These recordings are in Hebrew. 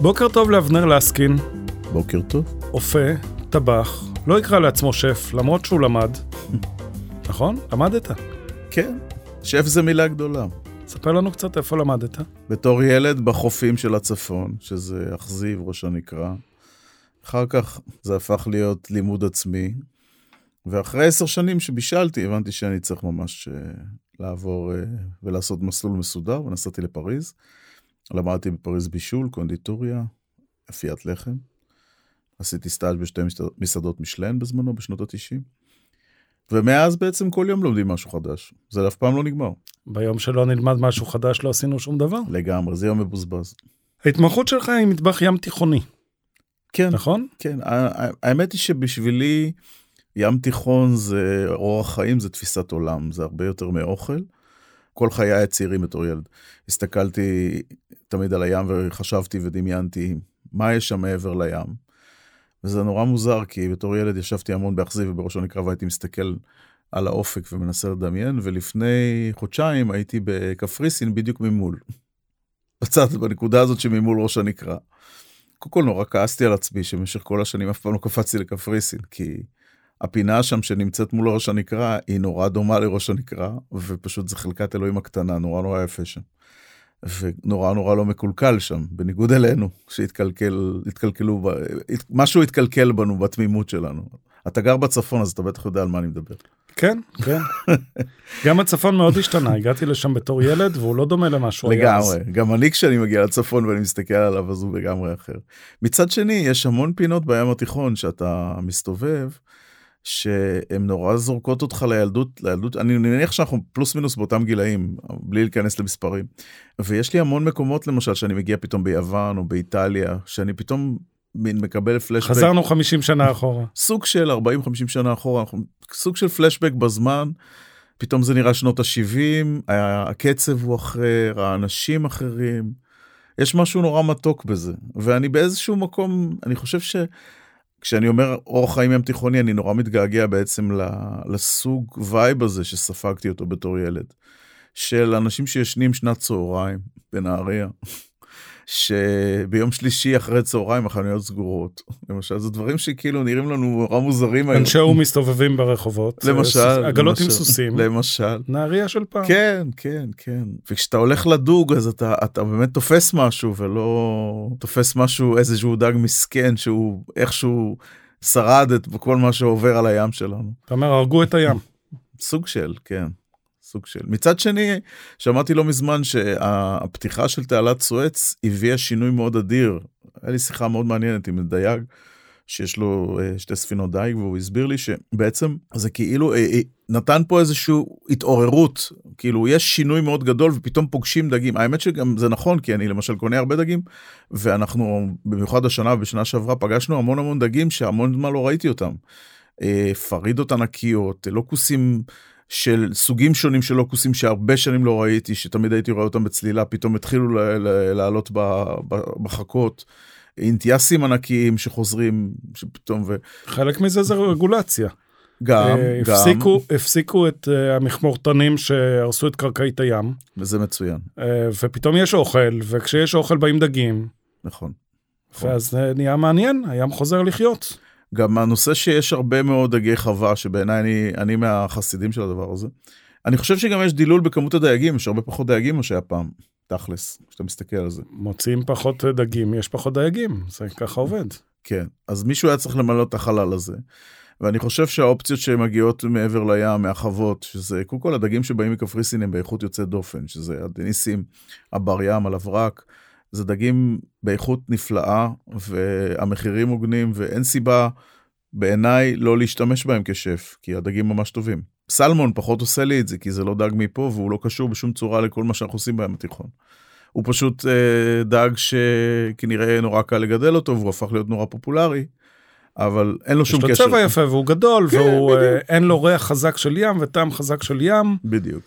בוקר טוב לאבנר לסקין, בוקר טוב. אופה, טבח, לא יקרא לעצמו שף, למרות שהוא למד. נכון? למדת. כן, שף זה מילה גדולה. ספר לנו קצת איפה למדת. בתור ילד בחופים של הצפון, שזה אכזיב, ראש הנקרה. אחר כך זה הפך להיות לימוד עצמי. ואחרי עשר שנים שבישלתי, הבנתי שאני צריך ממש uh, לעבור uh, ולעשות מסלול מסודר, ונסעתי לפריז. למדתי בפריז בישול, קונדיטוריה, אפיית לחם. עשיתי סטאז' בשתי מסעדות משלן בזמנו, בשנות ה-90. ומאז בעצם כל יום לומדים משהו חדש. זה אף פעם לא נגמר. ביום שלא נלמד משהו חדש לא עשינו שום דבר. לגמרי, זה יום מבוזבז. ההתמחות שלך היא מטבח ים תיכוני, כן, נכון? כן. האמת היא שבשבילי ים תיכון זה אורח חיים, זה תפיסת עולם, זה הרבה יותר מאוכל. כל חיי הצעירים בתור ילד. הסתכלתי תמיד על הים וחשבתי ודמיינתי מה יש שם מעבר לים. וזה נורא מוזר, כי בתור ילד ישבתי המון באכזיב ובראש הנקרא והייתי מסתכל על האופק ומנסה לדמיין, ולפני חודשיים הייתי בקפריסין בדיוק ממול. בצד, בנקודה הזאת שממול ראש הנקרא. קודם כל נורא כעסתי על עצמי שבמשך כל השנים אף פעם לא קפצתי לקפריסין, כי הפינה שם שנמצאת מול ראש הנקרא היא נורא דומה לראש הנקרא, ופשוט זה חלקת אלוהים הקטנה, נורא נורא יפה שם. ונורא נורא לא מקולקל שם, בניגוד אלינו, שהתקלקל, התקלקלו, ב- הת- משהו התקלקל בנו בתמימות שלנו. אתה גר בצפון אז אתה בטח יודע על מה אני מדבר. כן, כן. גם הצפון מאוד השתנה, הגעתי לשם בתור ילד והוא לא דומה למה שהוא היה אז. לגמרי, גם אני כשאני מגיע לצפון ואני מסתכל עליו אז הוא לגמרי אחר. מצד שני יש המון פינות בים התיכון שאתה מסתובב. שהן נורא זורקות אותך לילדות, לילדות, אני מניח שאנחנו פלוס מינוס באותם גילאים, בלי להיכנס למספרים. ויש לי המון מקומות למשל שאני מגיע פתאום ביוון או באיטליה, שאני פתאום מין מקבל פלשבק. חזרנו 50 שנה אחורה. סוג של 40-50 שנה אחורה, אנחנו- סוג של פלשבק בזמן, פתאום זה נראה שנות ה-70, הקצב הוא אחר, האנשים אחרים, יש משהו נורא מתוק בזה, ואני באיזשהו מקום, אני חושב ש... כשאני אומר אורח חיים ים תיכוני, אני נורא מתגעגע בעצם לסוג וייב הזה שספגתי אותו בתור ילד. של אנשים שישנים שנת צהריים בנהריה, שביום שלישי אחרי צהריים החנויות סגורות. למשל, זה דברים שכאילו נראים לנו נורא מוזרים היום. אנשהו מסתובבים ברחובות. למשל. עגלות עם סוסים. למשל. נהריה של פעם. כן, כן, כן. וכשאתה הולך לדוג אז אתה, אתה באמת תופס משהו ולא תופס משהו, איזשהו דג מסכן שהוא איכשהו שרד את כל מה שעובר על הים שלנו. אתה אומר, הרגו את הים. סוג של, כן. סוג של. מצד שני, שמעתי לא מזמן שהפתיחה של תעלת סואץ הביאה שינוי מאוד אדיר. היה לי שיחה מאוד מעניינת עם דייג שיש לו אה, שתי ספינות דייג והוא הסביר לי שבעצם זה כאילו אה, אה, נתן פה איזושהי התעוררות כאילו יש שינוי מאוד גדול ופתאום פוגשים דגים האמת שגם זה נכון כי אני למשל קונה הרבה דגים ואנחנו במיוחד השנה ובשנה שעברה פגשנו המון המון דגים שהמון זמן לא ראיתי אותם. פרידות ענקיות לוקוסים של סוגים שונים של לוקוסים שהרבה שנים לא ראיתי שתמיד הייתי רואה אותם בצלילה פתאום התחילו ל- ל- לעלות ב- ב- בחכות. אינטיאסים ענקיים שחוזרים שפתאום ו... חלק מזה זה רגולציה. גם, אה, גם, הפסיקו, הפסיקו את אה, המכמורתנים שהרסו את קרקעית הים, וזה מצוין, אה, ופתאום יש אוכל, וכשיש אוכל באים דגים, נכון. נכון. ואז זה נהיה מעניין, הים חוזר לחיות. גם הנושא שיש הרבה מאוד דגי חווה, שבעיניי אני, אני מהחסידים של הדבר הזה. אני חושב שגם יש דילול בכמות הדייגים, יש הרבה פחות דייגים ממה שהיה פעם, תכלס, כשאתה מסתכל על זה. מוצאים פחות דגים, יש פחות דייגים, זה ככה עובד. כן, אז מישהו היה צריך למלא את החלל הזה. ואני חושב שהאופציות שמגיעות מעבר לים, מהחוות, שזה קודם כל הדגים שבאים מקפריסין הם באיכות יוצאת דופן, שזה הדניסים, הבר ים, הלברק, זה דגים באיכות נפלאה, והמחירים הוגנים, ואין סיבה בעיניי לא להשתמש בהם כשף, כי הדגים ממש טובים. סלמון פחות עושה לי את זה, כי זה לא דג מפה, והוא לא קשור בשום צורה לכל מה שאנחנו עושים בים התיכון. הוא פשוט אה, דג שכנראה נורא קל לגדל אותו, והוא הפך להיות נורא פופולרי. אבל אין לו יש שום לו קשר. צבע יפה והוא גדול, כן, והוא, אה, בדיוק. אין לו ריח חזק של ים וטעם חזק של ים, בדיוק.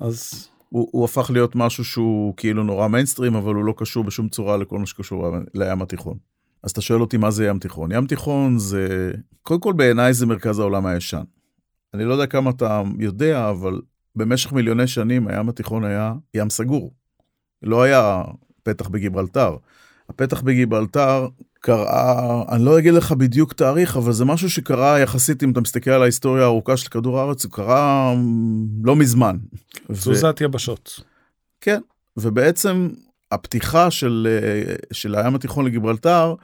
אז הוא, הוא הפך להיות משהו שהוא כאילו נורא מיינסטרים, אבל הוא לא קשור בשום צורה לכל מה שקשור לים התיכון. אז אתה שואל אותי מה זה ים תיכון. ים תיכון זה, קודם כל בעיניי זה מרכז העולם הישן. אני לא יודע כמה אתה יודע, אבל במשך מיליוני שנים הים התיכון היה ים סגור. לא היה פתח בגיברלטר. הפתח בגיברלטר קרה, אני לא אגיד לך בדיוק תאריך, אבל זה משהו שקרה יחסית, אם אתה מסתכל על ההיסטוריה הארוכה של כדור הארץ, הוא קרה לא מזמן. תזוזת ו... יבשות. כן, ובעצם הפתיחה של, של הים התיכון לגיברלטר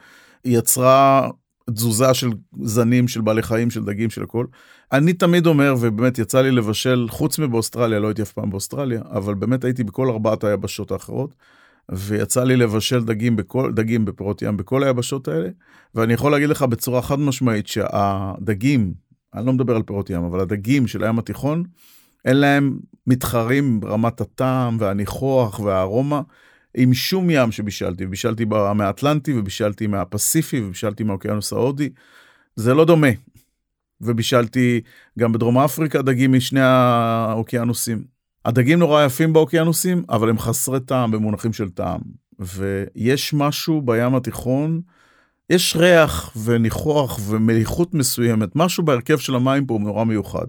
יצרה תזוזה של זנים, של בעלי חיים, של דגים, של הכל. אני תמיד אומר, ובאמת יצא לי לבשל, חוץ מבאוסטרליה, לא הייתי אף פעם באוסטרליה, אבל באמת הייתי בכל ארבעת היבשות האחרות. ויצא לי לבשל דגים, בכל, דגים בפירות ים בכל היבשות האלה, ואני יכול להגיד לך בצורה חד משמעית שהדגים, אני לא מדבר על פירות ים, אבל הדגים של הים התיכון, אין להם מתחרים ברמת הטעם והניחוח והארומה עם שום ים שבישלתי. בישלתי מהאטלנטי ובישלתי מהפסיפי ובישלתי מהאוקיינוס ההודי. זה לא דומה. ובישלתי גם בדרום אפריקה דגים משני האוקיינוסים. הדגים נורא יפים באוקיינוסים, אבל הם חסרי טעם במונחים של טעם. ויש משהו בים התיכון, יש ריח וניחוח ומליחות מסוימת, משהו בהרכב של המים פה הוא נורא מיוחד.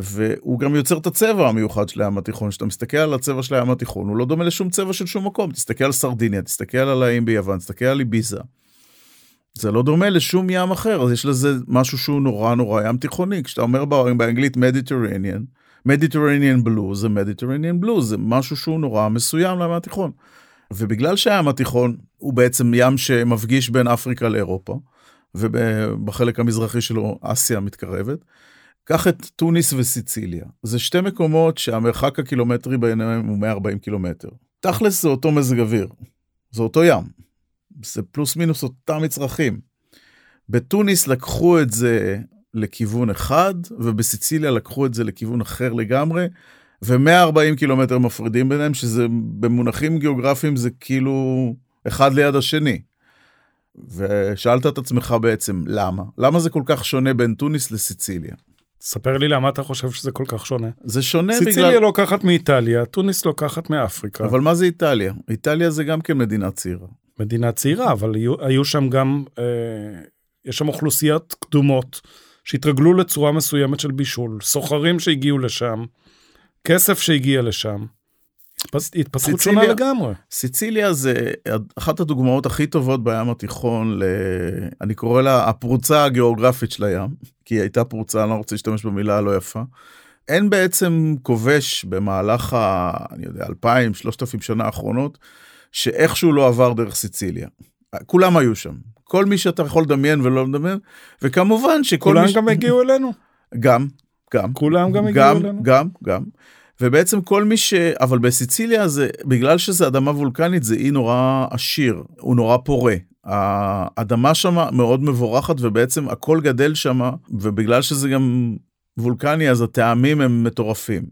והוא גם יוצר את הצבע המיוחד של הים התיכון, כשאתה מסתכל על הצבע של הים התיכון, הוא לא דומה לשום צבע של שום מקום. תסתכל על סרדיניה, תסתכל על האיים ביוון, תסתכל על איביזה. זה לא דומה לשום ים אחר, אז יש לזה משהו שהוא נורא נורא ים תיכוני. כשאתה אומר באנגלית Mediterranean, Mediterranean blue זה Mediterranean blue, זה משהו שהוא נורא מסוים לים התיכון. ובגלל שהים התיכון הוא בעצם ים שמפגיש בין אפריקה לאירופה, ובחלק המזרחי שלו אסיה מתקרבת, קח את טוניס וסיציליה. זה שתי מקומות שהמרחק הקילומטרי ביניהם הוא 140 קילומטר. תכלס זה אותו מזג אוויר, זה אותו ים. זה פלוס מינוס אותם מצרכים. בתוניס לקחו את זה לכיוון אחד, ובסיציליה לקחו את זה לכיוון אחר לגמרי, ו-140 קילומטר מפרידים ביניהם, שזה במונחים גיאוגרפיים זה כאילו אחד ליד השני. ושאלת את עצמך בעצם למה? למה זה כל כך שונה בין טוניס לסיציליה? ספר לי למה אתה חושב שזה כל כך שונה. זה שונה סיציליה בגלל... סיציליה לוקחת מאיטליה, טוניס לוקחת מאפריקה. אבל מה זה איטליה? איטליה זה גם כן מדינה צעירה. מדינה צעירה, אבל היו, היו שם גם, אה, יש שם אוכלוסיות קדומות שהתרגלו לצורה מסוימת של בישול, סוחרים שהגיעו לשם, כסף שהגיע לשם. התפתחות שונה לגמרי. סיציליה זה אחת הדוגמאות הכי טובות בים התיכון, ל... אני קורא לה הפרוצה הגיאוגרפית של הים, כי היא הייתה פרוצה, אני לא רוצה להשתמש במילה הלא יפה. אין בעצם כובש במהלך ה... אני יודע, 2,000, 3,000 שנה האחרונות, שאיכשהו לא עבר דרך סיציליה. כולם היו שם. כל מי שאתה יכול לדמיין ולא לדמיין, וכמובן שכל כולם מי... כולם גם הגיעו אלינו. גם, גם. כולם גם הגיעו אלינו. גם, גם. ובעצם כל מי ש... אבל בסיציליה זה, בגלל שזה אדמה וולקנית, זה אי נורא עשיר, הוא נורא פורה. האדמה שם מאוד מבורכת ובעצם הכל גדל שם, ובגלל שזה גם וולקני אז הטעמים הם מטורפים.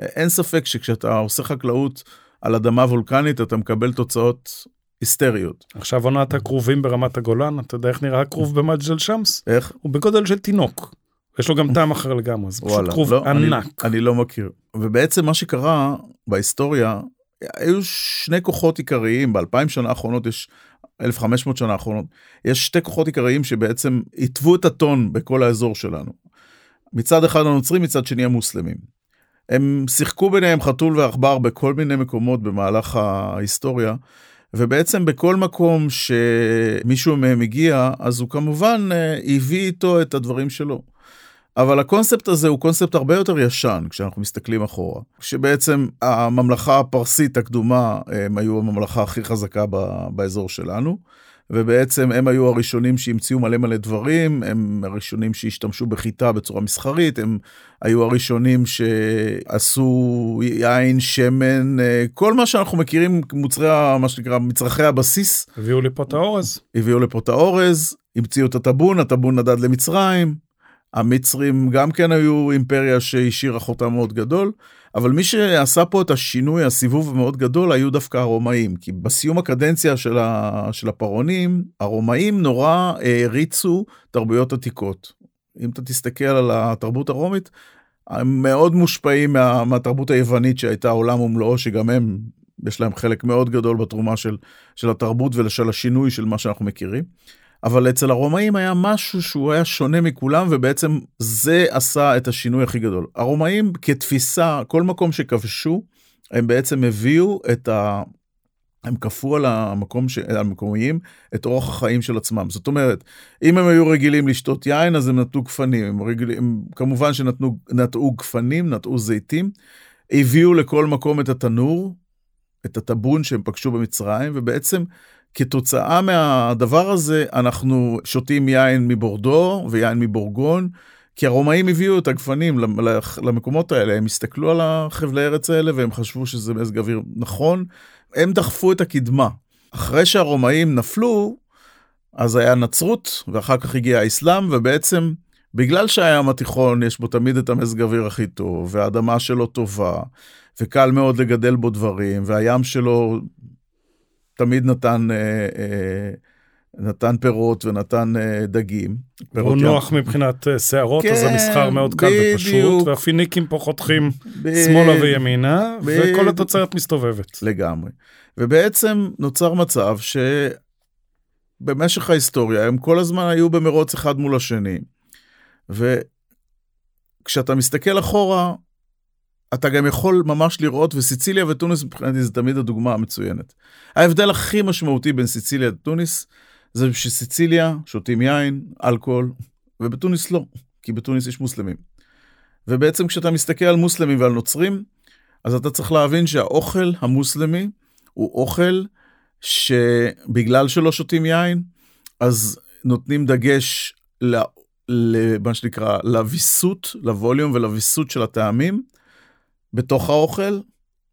אין ספק שכשאתה עושה חקלאות על אדמה וולקנית אתה מקבל תוצאות היסטריות. עכשיו עונת הכרובים ברמת הגולן, אתה יודע איך נראה הכרוב במג'ל שמס? איך? הוא בגודל של תינוק. יש לו גם טעם אחר לגמרי, זה פשוט כרוב לא, ענק. אני, אני לא מכיר. ובעצם מה שקרה בהיסטוריה, היו שני כוחות עיקריים, באלפיים שנה האחרונות יש, 1500 שנה האחרונות, יש שתי כוחות עיקריים שבעצם התוו את הטון בכל האזור שלנו. מצד אחד הנוצרים, מצד שני המוסלמים. הם שיחקו ביניהם חתול ועכבר בכל מיני מקומות במהלך ההיסטוריה, ובעצם בכל מקום שמישהו מהם הגיע, אז הוא כמובן אה, הביא איתו את הדברים שלו. אבל הקונספט הזה הוא קונספט הרבה יותר ישן כשאנחנו מסתכלים אחורה. שבעצם הממלכה הפרסית הקדומה הם היו הממלכה הכי חזקה באזור שלנו. ובעצם הם היו הראשונים שהמציאו מלא מלא דברים, הם הראשונים שהשתמשו בחיטה בצורה מסחרית, הם היו הראשונים שעשו יין, שמן, אה, כל מה שאנחנו מכירים, מוצרי, מה שנקרא, מצרכי הבסיס. הביאו לפה את האורז. הביאו לפה את האורז, המציאו את הטאבון, הטאבון נדד למצרים. המצרים גם כן היו אימפריה שהשאירה חותם מאוד גדול, אבל מי שעשה פה את השינוי, הסיבוב המאוד גדול, היו דווקא הרומאים. כי בסיום הקדנציה של, ה, של הפרעונים, הרומאים נורא העריצו תרבויות עתיקות. אם אתה תסתכל על התרבות הרומית, הם מאוד מושפעים מה, מהתרבות היוונית שהייתה עולם ומלואו, שגם הם יש להם חלק מאוד גדול בתרומה של, של התרבות ושל השינוי של מה שאנחנו מכירים. אבל אצל הרומאים היה משהו שהוא היה שונה מכולם, ובעצם זה עשה את השינוי הכי גדול. הרומאים כתפיסה, כל מקום שכבשו, הם בעצם הביאו את ה... הם כפו על המקום, ש... על המקומיים, את אורח החיים של עצמם. זאת אומרת, אם הם היו רגילים לשתות יין, אז הם נטעו גפנים. הם, רגיל... הם כמובן שנטעו גפנים, נטעו זיתים, הביאו לכל מקום את התנור, את הטבון שהם פגשו במצרים, ובעצם כתוצאה מהדבר הזה, אנחנו שותים יין מבורדו ויין מבורגון, כי הרומאים הביאו את הגפנים למקומות האלה, הם הסתכלו על החבלי ארץ האלה והם חשבו שזה מזג אוויר נכון, הם דחפו את הקדמה. אחרי שהרומאים נפלו, אז היה נצרות, ואחר כך הגיע האסלאם, ובעצם בגלל שהים התיכון יש בו תמיד את המזג אוויר הכי טוב, והאדמה שלו טובה, וקל מאוד לגדל בו דברים, והים שלו תמיד נתן, אה, אה, נתן פירות ונתן אה, דגים. הוא נוח מבחינת שערות, כן, אז המסחר מאוד קל בדיוק. ופשוט, והפיניקים פה חותכים ב... שמאלה וימינה, ב... וכל התוצרת מסתובבת. לגמרי. ובעצם נוצר מצב שבמשך ההיסטוריה הם כל הזמן היו במרוץ אחד מול השני. וכשאתה מסתכל אחורה, אתה גם יכול ממש לראות, וסיציליה וטוניס מבחינתי זה תמיד הדוגמה המצוינת. ההבדל הכי משמעותי בין סיציליה לטוניס, זה שסיציליה שותים יין, אלכוהול, ובטוניס לא, כי בטוניס יש מוסלמים. ובעצם כשאתה מסתכל על מוסלמים ועל נוצרים, אז אתה צריך להבין שהאוכל המוסלמי הוא אוכל שבגלל שלא שותים יין, אז נותנים דגש למה שנקרא, לוויסות, לווליום ולוויסות של הטעמים, בתוך האוכל,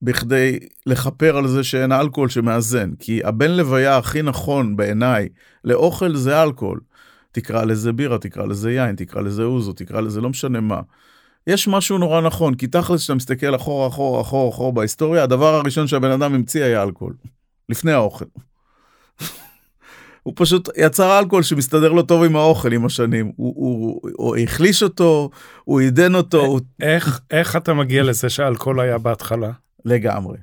בכדי לכפר על זה שאין אלכוהול שמאזן. כי הבן לוויה הכי נכון בעיניי לאוכל זה אלכוהול. תקרא לזה בירה, תקרא לזה יין, תקרא לזה אוזו, תקרא לזה לא משנה מה. יש משהו נורא נכון, כי תכלס כשאתה מסתכל אחורה, אחורה, אחורה, אחורה בהיסטוריה, הדבר הראשון שהבן אדם המציא היה אלכוהול. לפני האוכל. הוא פשוט יצר אלכוהול שמסתדר לו טוב עם האוכל עם השנים. הוא, הוא, הוא, הוא החליש אותו, הוא עידן אותו. הוא... איך, איך אתה מגיע לזה שהאלכוהול היה בהתחלה? לגמרי,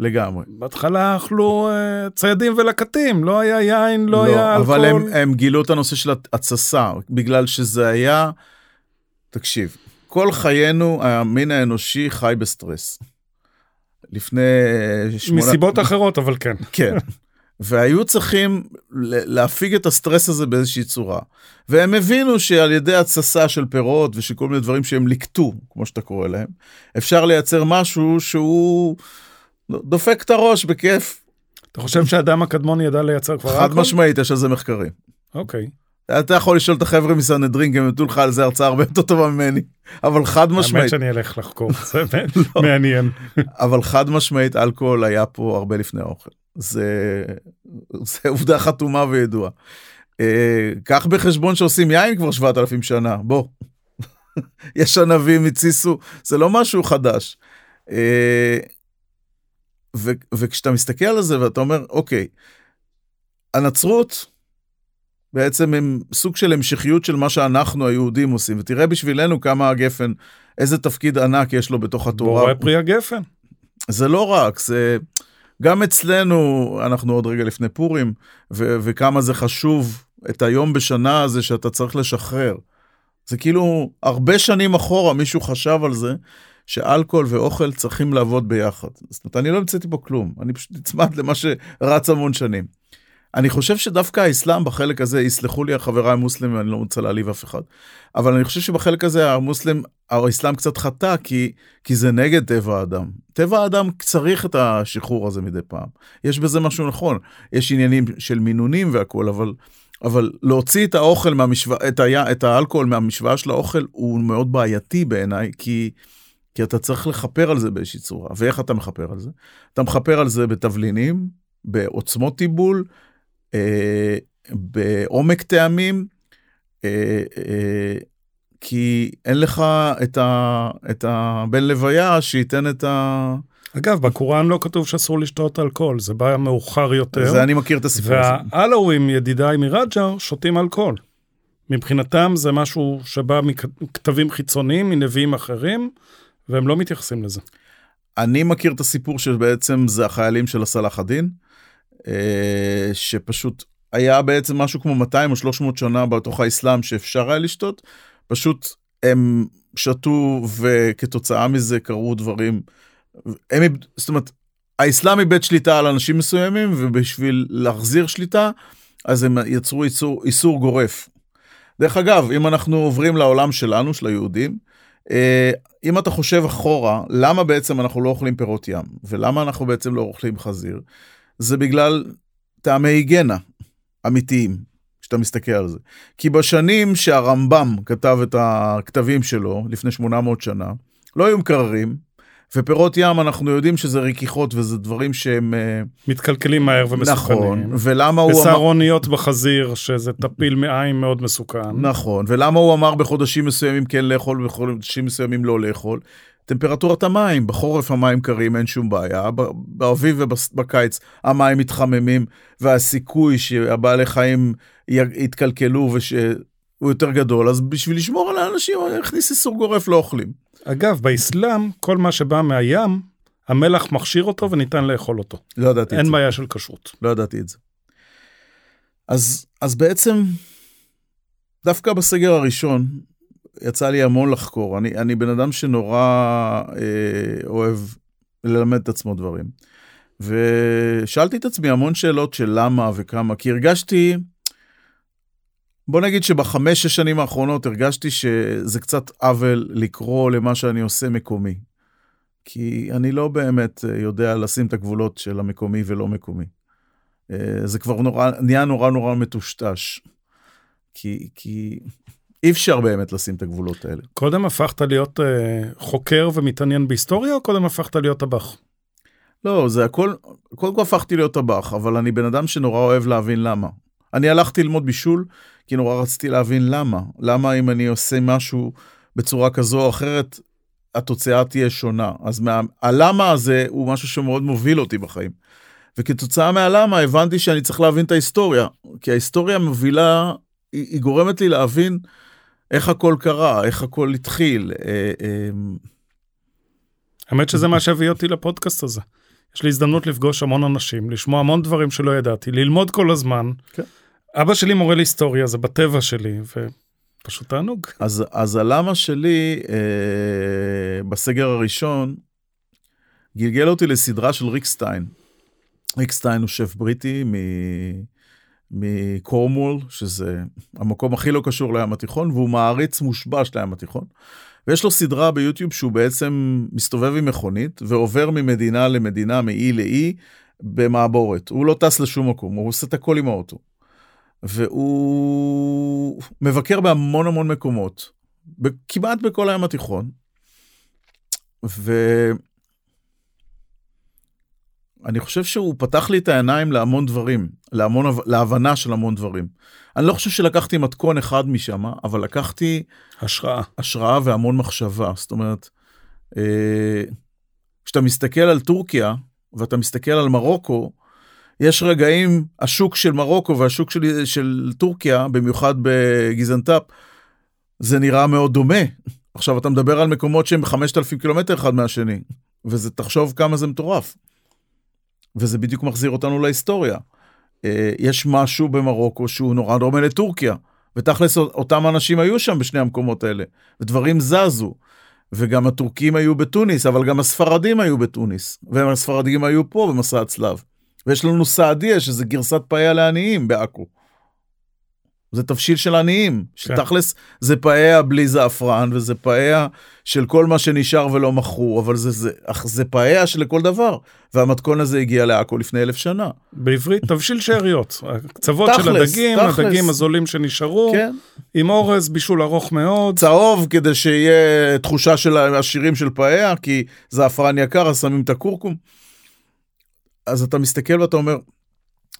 לגמרי. בהתחלה אכלו uh, ציידים ולקטים, לא היה יין, לא, לא היה אלכוהול. אבל הם, הם גילו את הנושא של התססה, בגלל שזה היה, תקשיב, כל חיינו, המין האנושי חי בסטרס. לפני שמונה... מסיבות אחרות, אבל כן. כן. והיו צריכים להפיג את הסטרס הזה באיזושהי צורה. והם הבינו שעל ידי התססה של פירות ושל כל מיני דברים שהם ליקטו, כמו שאתה קורא להם, אפשר לייצר משהו שהוא דופק את הראש בכיף. אתה חושב שהאדם הקדמון ידע לייצר כבר? חד משמעית, יש על זה מחקרים. אוקיי. אתה יכול לשאול את החבר'ה מסנהדרין, הם נתנו לך על זה הרצאה הרבה יותר טובה ממני, אבל חד משמעית. האמת שאני אלך לחקור, זה לא. מעניין. אבל חד משמעית אלכוהול היה פה הרבה לפני האוכל. זה, זה עובדה חתומה וידועה. אה, קח בחשבון שעושים יין כבר 7,000 שנה, בוא. יש ענבים, התסיסו, זה לא משהו חדש. אה, ו, וכשאתה מסתכל על זה ואתה אומר, אוקיי, הנצרות בעצם הם סוג של המשכיות של מה שאנחנו היהודים עושים, ותראה בשבילנו כמה הגפן, איזה תפקיד ענק יש לו בתוך התורה. בורא פרי הגפן. זה לא רק, זה... גם אצלנו, אנחנו עוד רגע לפני פורים, ו- וכמה זה חשוב את היום בשנה הזה שאתה צריך לשחרר. זה כאילו, הרבה שנים אחורה מישהו חשב על זה, שאלכוהול ואוכל צריכים לעבוד ביחד. זאת אומרת, אני לא המצאתי פה כלום, אני פשוט נצמד למה שרץ המון שנים. אני חושב שדווקא האסלאם בחלק הזה, יסלחו לי החבריי המוסלמים, אני לא רוצה להעליב אף אחד, אבל אני חושב שבחלק הזה המוסלם, האסלאם קצת חטא, כי, כי זה נגד טבע האדם. טבע האדם צריך את השחרור הזה מדי פעם. יש בזה משהו נכון, יש עניינים של מינונים והכול, אבל, אבל להוציא את האוכל מהמשוואה, את, את האלכוהול מהמשוואה של האוכל, הוא מאוד בעייתי בעיניי, כי... כי אתה צריך לכפר על זה באיזושהי צורה. ואיך אתה מכפר על זה? אתה מכפר על זה בתבלינים, בעוצמות טיבול, אה, בעומק טעמים, אה, אה, כי אין לך את, ה, את הבן לוויה שייתן את ה... אגב, בקוראן לא כתוב שאסור לשתות אלכוהול, זה בא מאוחר יותר. זה אני מכיר את הסיפור הזה. והאלוהים, ידידיי מרג'ר, שותים אלכוהול. מבחינתם זה משהו שבא מכתבים חיצוניים, מנביאים אחרים, והם לא מתייחסים לזה. אני מכיר את הסיפור שבעצם זה החיילים של הסלאח א-דין, שפשוט היה בעצם משהו כמו 200 או 300 שנה בתוך האסלאם שאפשר היה לשתות, פשוט הם שתו וכתוצאה מזה קרו דברים. הם, זאת אומרת, האסלאם איבד שליטה על אנשים מסוימים ובשביל להחזיר שליטה אז הם יצרו איסור, איסור גורף. דרך אגב, אם אנחנו עוברים לעולם שלנו, של היהודים, אה, אם אתה חושב אחורה, למה בעצם אנחנו לא אוכלים פירות ים, ולמה אנחנו בעצם לא אוכלים חזיר, זה בגלל טעמי היגיינה אמיתיים, כשאתה מסתכל על זה. כי בשנים שהרמב"ם כתב את הכתבים שלו, לפני 800 שנה, לא היו מקררים, ופירות ים אנחנו יודעים שזה רכיכות וזה דברים שהם... אה, מתקלקלים מהר ומסוכנים. נכון, ולמה הוא אמר... וסהרוניות בחזיר, שזה טפיל מעיים מאוד מסוכן. נכון, ולמה הוא אמר בחודשים מסוימים כן לאכול ובחודשים מסוימים לא לאכול? טמפרטורת המים, בחורף המים קרים, אין שום בעיה, באביב ובקיץ המים מתחממים, והסיכוי שהבעלי חיים יתקלקלו ושהוא יותר גדול, אז בשביל לשמור על האנשים, הכניס איסור גורף לא אוכלים. אגב, באסלאם, כל מה שבא מהים, המלח מכשיר אותו וניתן לאכול אותו. לא ידעתי את אין זה. בעיה של כשרות. לא ידעתי את זה. אז, אז בעצם, דווקא בסגר הראשון, יצא לי המון לחקור. אני, אני בן אדם שנורא אה, אוהב ללמד את עצמו דברים. ושאלתי את עצמי המון שאלות של למה וכמה, כי הרגשתי, בוא נגיד שבחמש, שש שנים האחרונות הרגשתי שזה קצת עוול לקרוא למה שאני עושה מקומי. כי אני לא באמת אה, יודע לשים את הגבולות של המקומי ולא מקומי. אה, זה כבר נורא, נהיה נורא נורא מטושטש. כי, כי אי אפשר באמת לשים את הגבולות האלה. קודם הפכת להיות אה, חוקר ומתעניין בהיסטוריה, או קודם הפכת להיות טבח? לא, זה הכל, קודם כל הפכתי להיות טבח, אבל אני בן אדם שנורא אוהב להבין למה. אני הלכתי ללמוד בישול, כי נורא רציתי להבין למה. למה אם אני עושה משהו בצורה כזו או אחרת, התוצאה תהיה שונה. אז מה, הלמה הזה הוא משהו שמאוד מוביל אותי בחיים. וכתוצאה מהלמה הבנתי שאני צריך להבין את ההיסטוריה. כי ההיסטוריה מובילה, היא, היא גורמת לי להבין איך הכל קרה, איך הכל התחיל. אה, אה, האמת שזה מה שהביא אותי לפודקאסט הזה. יש לי הזדמנות לפגוש המון אנשים, לשמוע המון דברים שלא ידעתי, ללמוד כל הזמן. כן. אבא שלי מורה להיסטוריה, זה בטבע שלי, ופשוט תענוג. אז, אז הלמה שלי אה, בסגר הראשון גלגל אותי לסדרה של ריק סטיין. ריק סטיין הוא שף בריטי מקורמול, שזה המקום הכי לא קשור לים התיכון, והוא מעריץ מושבע של הים התיכון. ויש לו סדרה ביוטיוב שהוא בעצם מסתובב עם מכונית ועובר ממדינה למדינה, מאי לאי, במעבורת. הוא לא טס לשום מקום, הוא עושה את הכל עם האוטו. והוא מבקר בהמון המון מקומות, כמעט בכל הים התיכון. ואני חושב שהוא פתח לי את העיניים להמון דברים, להמון, להבנה של המון דברים. אני לא חושב שלקחתי מתכון אחד משם, אבל לקחתי השראה. השראה והמון מחשבה. זאת אומרת, אה, כשאתה מסתכל על טורקיה ואתה מסתכל על מרוקו, יש רגעים, השוק של מרוקו והשוק של, של טורקיה, במיוחד בגיזנטאפ, זה נראה מאוד דומה. עכשיו, אתה מדבר על מקומות שהם 5,000 קילומטר אחד מהשני, וזה, תחשוב כמה זה מטורף. וזה בדיוק מחזיר אותנו להיסטוריה. אה, יש משהו במרוקו שהוא נורא דומה לטורקיה, ותכלס אותם אנשים היו שם בשני המקומות האלה, ודברים זזו. וגם הטורקים היו בתוניס, אבל גם הספרדים היו בתוניס, והספרדים היו פה במסע הצלב. ויש לנו סעדיה, שזה גרסת פאיה לעניים בעכו. זה תבשיל של עניים, שתכלס זה פאיה בלי זעפרן, וזה פאיה של כל מה שנשאר ולא מכרו, אבל זה, זה, זה פאיה שלכל דבר. והמתכון הזה הגיע לעכו לפני אלף שנה. בעברית תבשיל שאריות, הקצוות של הדגים, תכלס. הדגים הזולים שנשארו, כן. עם אורז, בישול ארוך מאוד. צהוב כדי שיהיה תחושה של השירים של פאיה, כי זעפרן יקר, אז שמים את הכורכום. אז אתה מסתכל ואתה אומר,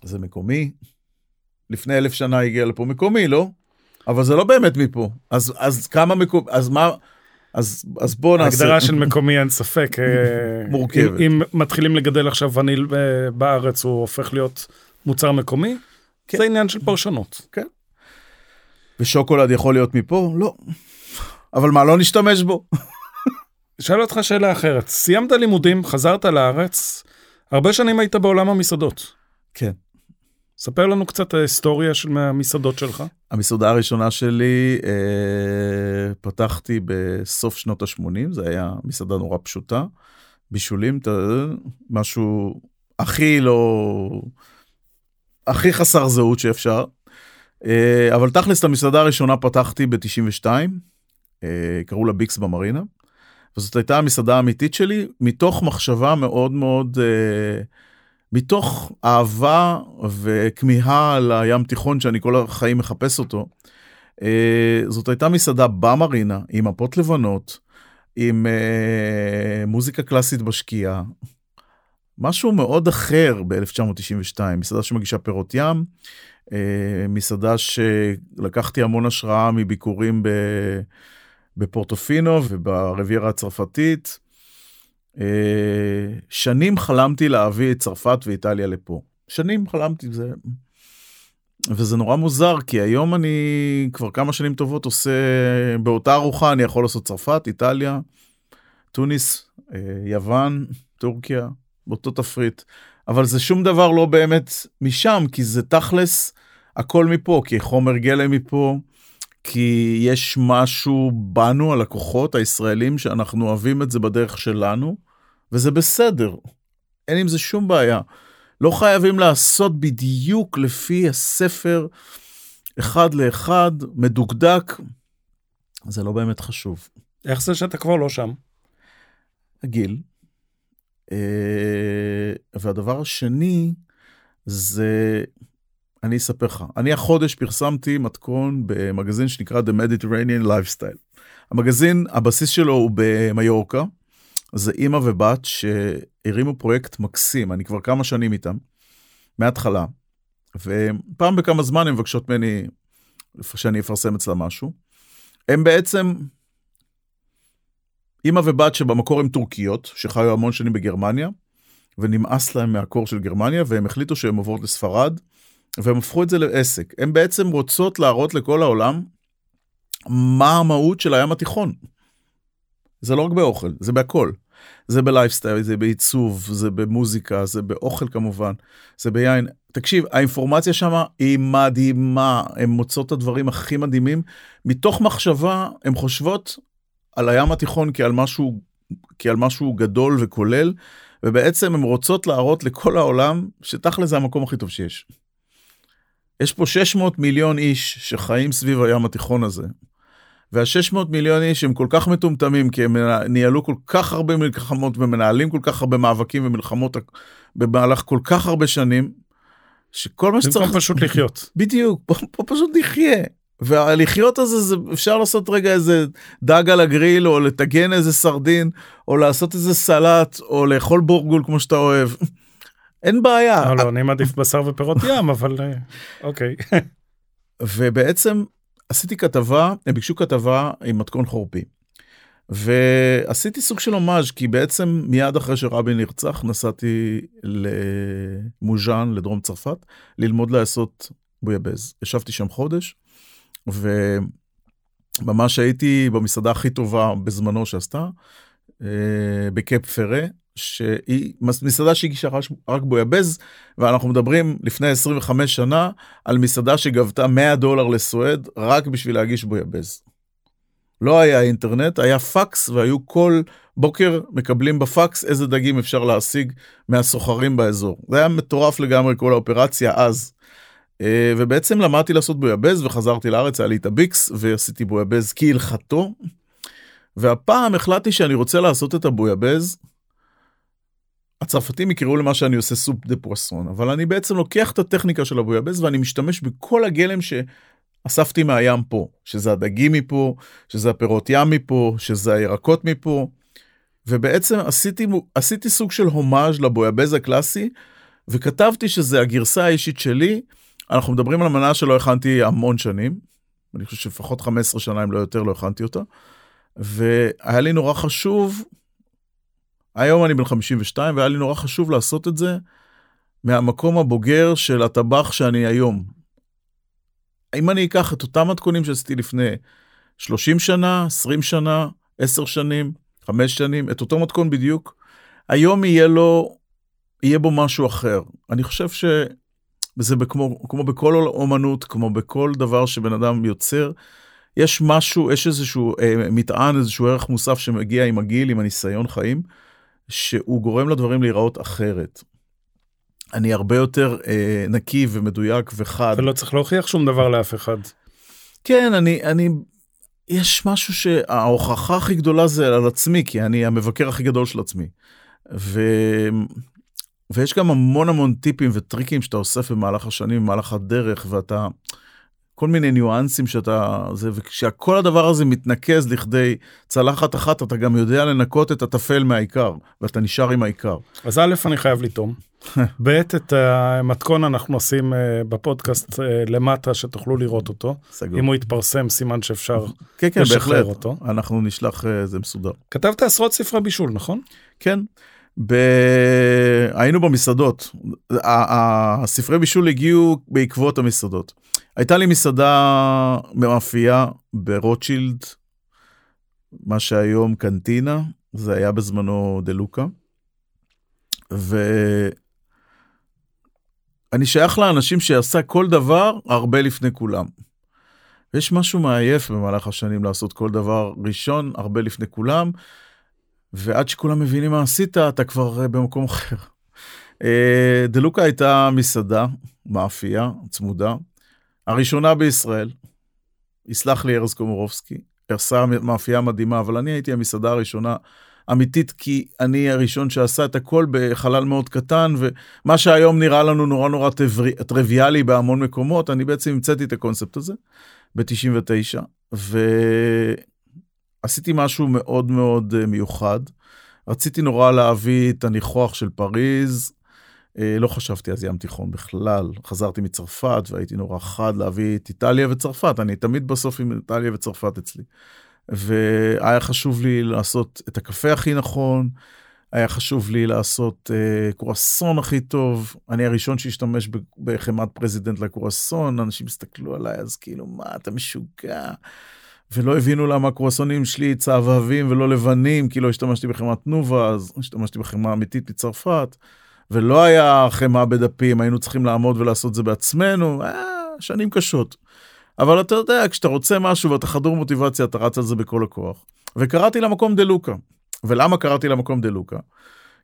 זה מקומי? לפני אלף שנה הגיע לפה מקומי, לא? אבל זה לא באמת מפה. אז, אז כמה מקומי, אז מה, אז, אז בוא נעשה... הגדרה של מקומי אין ספק. מורכבת. אם, אם מתחילים לגדל עכשיו וניל בארץ, הוא הופך להיות מוצר מקומי, כן. זה עניין של פרשנות. כן. ושוקולד יכול להיות מפה? לא. אבל מה, לא נשתמש בו? אשאל אותך שאלה אחרת. סיימת לימודים, חזרת לארץ, הרבה שנים היית בעולם המסעדות. כן. ספר לנו קצת ההיסטוריה של המסעדות שלך. המסעדה הראשונה שלי אה, פתחתי בסוף שנות ה-80, זה היה מסעדה נורא פשוטה. בישולים, ת- משהו הכי לא... הכי חסר זהות שאפשר. אה, אבל תכלס את המסעדה הראשונה פתחתי ב-92, קראו לה ביקס במרינה. וזאת הייתה המסעדה האמיתית שלי, מתוך מחשבה מאוד מאוד, אה, מתוך אהבה וכמיהה לים תיכון שאני כל החיים מחפש אותו. אה, זאת הייתה מסעדה במרינה, עם מפות לבנות, עם אה, מוזיקה קלאסית בשקיעה. משהו מאוד אחר ב-1992, מסעדה שמגישה פירות ים, אה, מסעדה שלקחתי המון השראה מביקורים ב... בפורטופינו וברביירה הצרפתית. אה, שנים חלמתי להביא את צרפת ואיטליה לפה. שנים חלמתי, זה... וזה נורא מוזר, כי היום אני כבר כמה שנים טובות עושה, באותה ארוחה אני יכול לעשות צרפת, איטליה, טוניס, אה, יוון, טורקיה, באותו תפריט. אבל זה שום דבר לא באמת משם, כי זה תכלס הכל מפה, כי חומר גלם מפה, כי יש משהו בנו, הלקוחות הישראלים, שאנחנו אוהבים את זה בדרך שלנו, וזה בסדר. אין עם זה שום בעיה. לא חייבים לעשות בדיוק לפי הספר, אחד לאחד, מדוקדק. זה לא באמת חשוב. איך זה שאתה כבר לא שם? הגיל. אה, והדבר השני זה, אני אספר לך, אני החודש פרסמתי מתכון במגזין שנקרא The Mediterranean Lifestyle. המגזין, הבסיס שלו הוא במיורקה, זה אימא ובת שהרימו פרויקט מקסים, אני כבר כמה שנים איתם, מההתחלה, ופעם בכמה זמן הן מבקשות ממני שאני אפרסם אצלה משהו. הם בעצם אימא ובת שבמקור הן טורקיות, שחיו המון שנים בגרמניה, ונמאס להם מהקור של גרמניה, והם החליטו שהן עוברות לספרד, והם הפכו את זה לעסק. הן בעצם רוצות להראות לכל העולם מה המהות של הים התיכון. זה לא רק באוכל, זה בהכל. זה בלייפסטייל, זה בעיצוב, זה במוזיקה, זה באוכל כמובן, זה ביין. תקשיב, האינפורמציה שם היא מדהימה, הן מוצאות את הדברים הכי מדהימים. מתוך מחשבה, הן חושבות על הים התיכון כעל משהו, כעל משהו גדול וכולל, ובעצם הן רוצות להראות לכל העולם שתכל'ס זה המקום הכי טוב שיש. יש פה 600 מיליון איש שחיים סביב הים התיכון הזה. וה-600 מיליון איש הם כל כך מטומטמים, כי הם ניהלו כל כך הרבה מלחמות ומנהלים כל כך הרבה מאבקים ומלחמות במהלך כל כך הרבה שנים, שכל מה שצריך... במקום פשוט לחיות. בדיוק, פה, פה פשוט נחיה. והלחיות הזה, זה, אפשר לעשות רגע איזה דג על הגריל, או לטגן איזה סרדין, או לעשות איזה סלט, או לאכול בורגול כמו שאתה אוהב. אין בעיה. לא, לא, אני מעדיף בשר ופירות ים, אבל אה, אוקיי. ובעצם עשיתי כתבה, הם ביקשו כתבה עם מתכון חורפי. ועשיתי סוג של הומאז' כי בעצם מיד אחרי שרבין נרצח נסעתי למוז'אן, לדרום צרפת, ללמוד לעשות בויאבז. ישבתי שם חודש, וממש הייתי במסעדה הכי טובה בזמנו שעשתה, בקאפ פרה, שהיא מסעדה שהגישה רק בויאבז, ואנחנו מדברים לפני 25 שנה על מסעדה שגבתה 100 דולר לסואד רק בשביל להגיש בויאבז. לא היה אינטרנט, היה פקס והיו כל בוקר מקבלים בפקס איזה דגים אפשר להשיג מהסוחרים באזור. זה היה מטורף לגמרי כל האופרציה אז. ובעצם למדתי לעשות בויאבז וחזרתי לארץ, היה לי את הביקס ועשיתי בויאבז כהלכתו. והפעם החלטתי שאני רוצה לעשות את הבויאבז. הצרפתים יקראו למה שאני עושה סופ דה פרסון, אבל אני בעצם לוקח את הטכניקה של הבויאבז ואני משתמש בכל הגלם שאספתי מהים פה, שזה הדגים מפה, שזה הפירות ים מפה, שזה הירקות מפה. ובעצם עשיתי, עשיתי סוג של הומאז' לבויאבז הקלאסי, וכתבתי שזה הגרסה האישית שלי. אנחנו מדברים על המנה שלא הכנתי המון שנים, אני חושב שלפחות 15 שנה אם לא יותר לא הכנתי אותה. והיה לי נורא חשוב, היום אני בן 52 והיה לי נורא חשוב לעשות את זה מהמקום הבוגר של הטבח שאני היום. אם אני אקח את אותם מתכונים שעשיתי לפני 30 שנה, 20 שנה, 10 שנים, חמש שנים, את אותו מתכון בדיוק. היום יהיה לו, יהיה בו משהו אחר. אני חושב שזה כמו, כמו בכל אומנות, כמו בכל דבר שבן אדם יוצר, יש משהו, יש איזשהו אה, מטען, איזשהו ערך מוסף שמגיע עם הגיל, עם הניסיון חיים, שהוא גורם לדברים להיראות אחרת. אני הרבה יותר אה, נקי ומדויק וחד. ולא צריך להוכיח שום דבר לאף אחד. כן, אני, אני, יש משהו שההוכחה הכי גדולה זה על עצמי, כי אני המבקר הכי גדול של עצמי. ו... ויש גם המון המון טיפים וטריקים שאתה אוסף במהלך השנים, במהלך הדרך, ואתה... כל מיני ניואנסים שאתה... זה, וכשכל הדבר הזה מתנקז לכדי צלחת אחת, אתה גם יודע לנקות את הטפל מהעיקר, ואתה נשאר עם העיקר. אז א', אני חייב לטעום. ב', את המתכון אנחנו עושים אה, בפודקאסט אה, למטה, שתוכלו לראות אותו. סגור. אם הוא יתפרסם, סימן שאפשר כן, כן, לשחרר בהחלט. אותו. אנחנו נשלח, אה, זה מסודר. כתבת עשרות ספרי בישול, נכון? כן. ב... היינו במסעדות. הספרי בישול הגיעו בעקבות המסעדות. הייתה לי מסעדה מאפייה ברוטשילד, מה שהיום קנטינה, זה היה בזמנו דלוקה. ואני שייך לאנשים שעשה כל דבר הרבה לפני כולם. יש משהו מעייף במהלך השנים לעשות כל דבר ראשון הרבה לפני כולם, ועד שכולם מבינים מה עשית, אתה כבר אה, במקום אחר. אה, דלוקה הייתה מסעדה, מאפייה, צמודה, הראשונה בישראל. יסלח לי ארז קומורובסקי, עשה מאפייה מדהימה, אבל אני הייתי המסעדה הראשונה אמיתית, כי אני הראשון שעשה את הכל בחלל מאוד קטן, ומה שהיום נראה לנו נורא נורא טברי- טריוויאלי בהמון מקומות, אני בעצם המצאתי את הקונספט הזה ב-99, ועשיתי משהו מאוד מאוד אה, מיוחד. רציתי נורא להביא את הניחוח של פריז, לא חשבתי אז ים תיכון בכלל, חזרתי מצרפת והייתי נורא חד להביא את איטליה וצרפת, אני תמיד בסוף עם איטליה וצרפת אצלי. והיה חשוב לי לעשות את הקפה הכי נכון, היה חשוב לי לעשות אה, קרואסון הכי טוב, אני הראשון שהשתמש ב- בחמאת פרזידנט לקרואסון, אנשים הסתכלו עליי אז כאילו מה אתה משוגע. ולא הבינו למה הקרואסונים שלי צהבהבים ולא לבנים, כי לא השתמשתי בחמאת תנובה, אז השתמשתי בחמאה אמיתית מצרפת. ולא היה חמאה בדפים, היינו צריכים לעמוד ולעשות את זה בעצמנו, אה, שנים קשות. אבל אתה יודע, כשאתה רוצה משהו ואתה חדור מוטיבציה, אתה רץ על זה בכל הכוח. וקראתי למקום דלוקה. ולמה קראתי למקום דלוקה?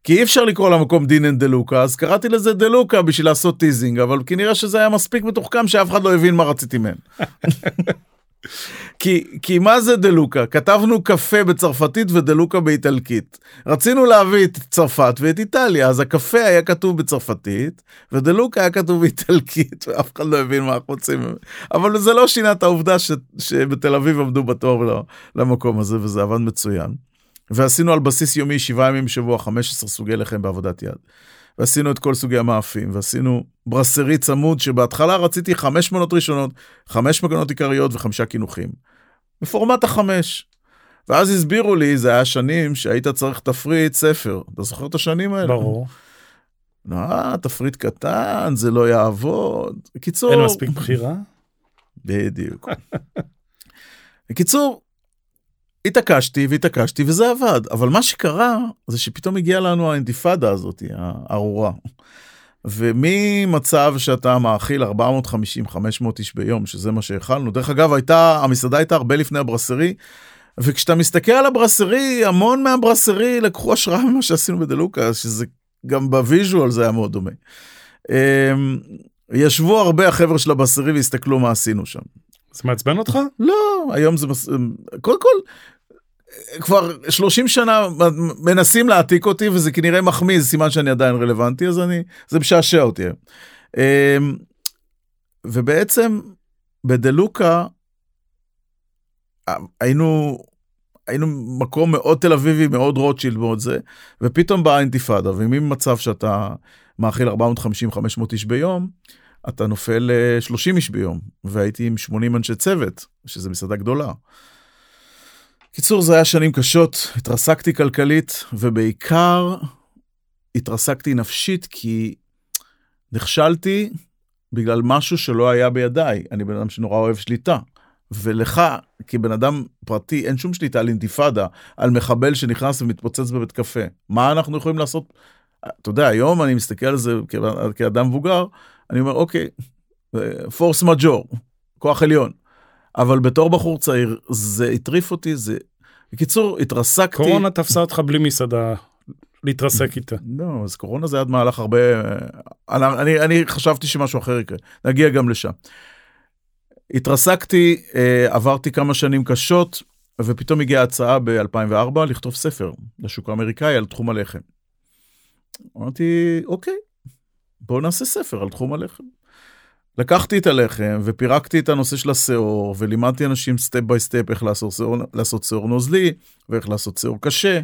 כי אי אפשר לקרוא למקום דין אנד דלוקה, אז קראתי לזה דלוקה בשביל לעשות teasing, אבל כנראה שזה היה מספיק מתוחכם שאף אחד לא הבין מה רציתי מהם. כי, כי מה זה דלוקה? כתבנו קפה בצרפתית ודלוקה באיטלקית. רצינו להביא את צרפת ואת איטליה, אז הקפה היה כתוב בצרפתית, ודלוקה היה כתוב באיטלקית, ואף אחד לא הבין מה אנחנו רוצים. אבל זה לא שינה את העובדה ש, שבתל אביב עמדו בתור ל- למקום הזה, וזה עבד מצוין. ועשינו על בסיס יומי, שבעה ימים בשבוע, 15 סוגי לחם בעבודת יד. ועשינו את כל סוגי המאפים, ועשינו ברסרי צמוד, שבהתחלה רציתי חמש מנות ראשונות, חמש מגנות עיקריות וחמישה קינוחים. בפורמט החמש. ואז הסבירו לי, זה היה שנים שהיית צריך תפריט ספר. אתה זוכר את השנים האלה? ברור. אה, תפריט קטן, זה לא יעבוד. בקיצור... אין מספיק בחירה? בדיוק. בקיצור, התעקשתי והתעקשתי וזה עבד, אבל מה שקרה זה שפתאום הגיעה לנו האינתיפאדה הזאת, הארורה. וממצב שאתה מאכיל 450-500 איש ביום, שזה מה שהאכלנו, דרך אגב, הייתה, המסעדה הייתה הרבה לפני הברסרי, וכשאתה מסתכל על הברסרי, המון מהברסרי לקחו השראה ממה שעשינו בדלוקה, שזה גם ב visual זה היה מאוד דומה. אמ, ישבו הרבה החבר'ה של הברסרי והסתכלו מה עשינו שם. זה מעצבן אותך? לא, היום זה... מס... קודם כל, כבר 30 שנה מנסים להעתיק אותי, וזה כנראה מחמיא, זה סימן שאני עדיין רלוונטי, אז אני... זה משעשע אותי. אמ, ובעצם, בדלוקה, היינו... היינו מקום מאוד תל אביבי, מאוד רוטשילד, מאוד זה, ופתאום באה אינתיפאדה, וממצב שאתה מאכיל 450-500 איש ביום, אתה נופל ל-30 איש ביום, והייתי עם 80 אנשי צוות, שזה מסעדה גדולה. קיצור, זה היה שנים קשות, התרסקתי כלכלית, ובעיקר התרסקתי נפשית, כי נכשלתי בגלל משהו שלא היה בידיי. אני בן אדם שנורא אוהב שליטה, ולך, כבן אדם פרטי, אין שום שליטה על אינתיפאדה, על מחבל שנכנס ומתפוצץ בבית קפה. מה אנחנו יכולים לעשות? אתה יודע, היום אני מסתכל על זה כאדם מבוגר, אני אומר, אוקיי, פורס מג'ור, כוח עליון. אבל בתור בחור צעיר, זה הטריף אותי, זה... בקיצור, התרסקתי. קורונה תפסה אותך בלי מסעדה להתרסק איתה. לא, אז קורונה זה עד מהלך הרבה... אני, אני, אני חשבתי שמשהו אחר יקרה, נגיע גם לשם. התרסקתי, אה, עברתי כמה שנים קשות, ופתאום הגיעה הצעה ב-2004 לכתוב ספר לשוק האמריקאי על תחום הלחם. אמרתי, אוקיי, בואו נעשה ספר על תחום הלחם. לקחתי את הלחם ופירקתי את הנושא של השאור ולימדתי אנשים step by step איך לעשות שאור נוזלי ואיך לעשות שאור קשה.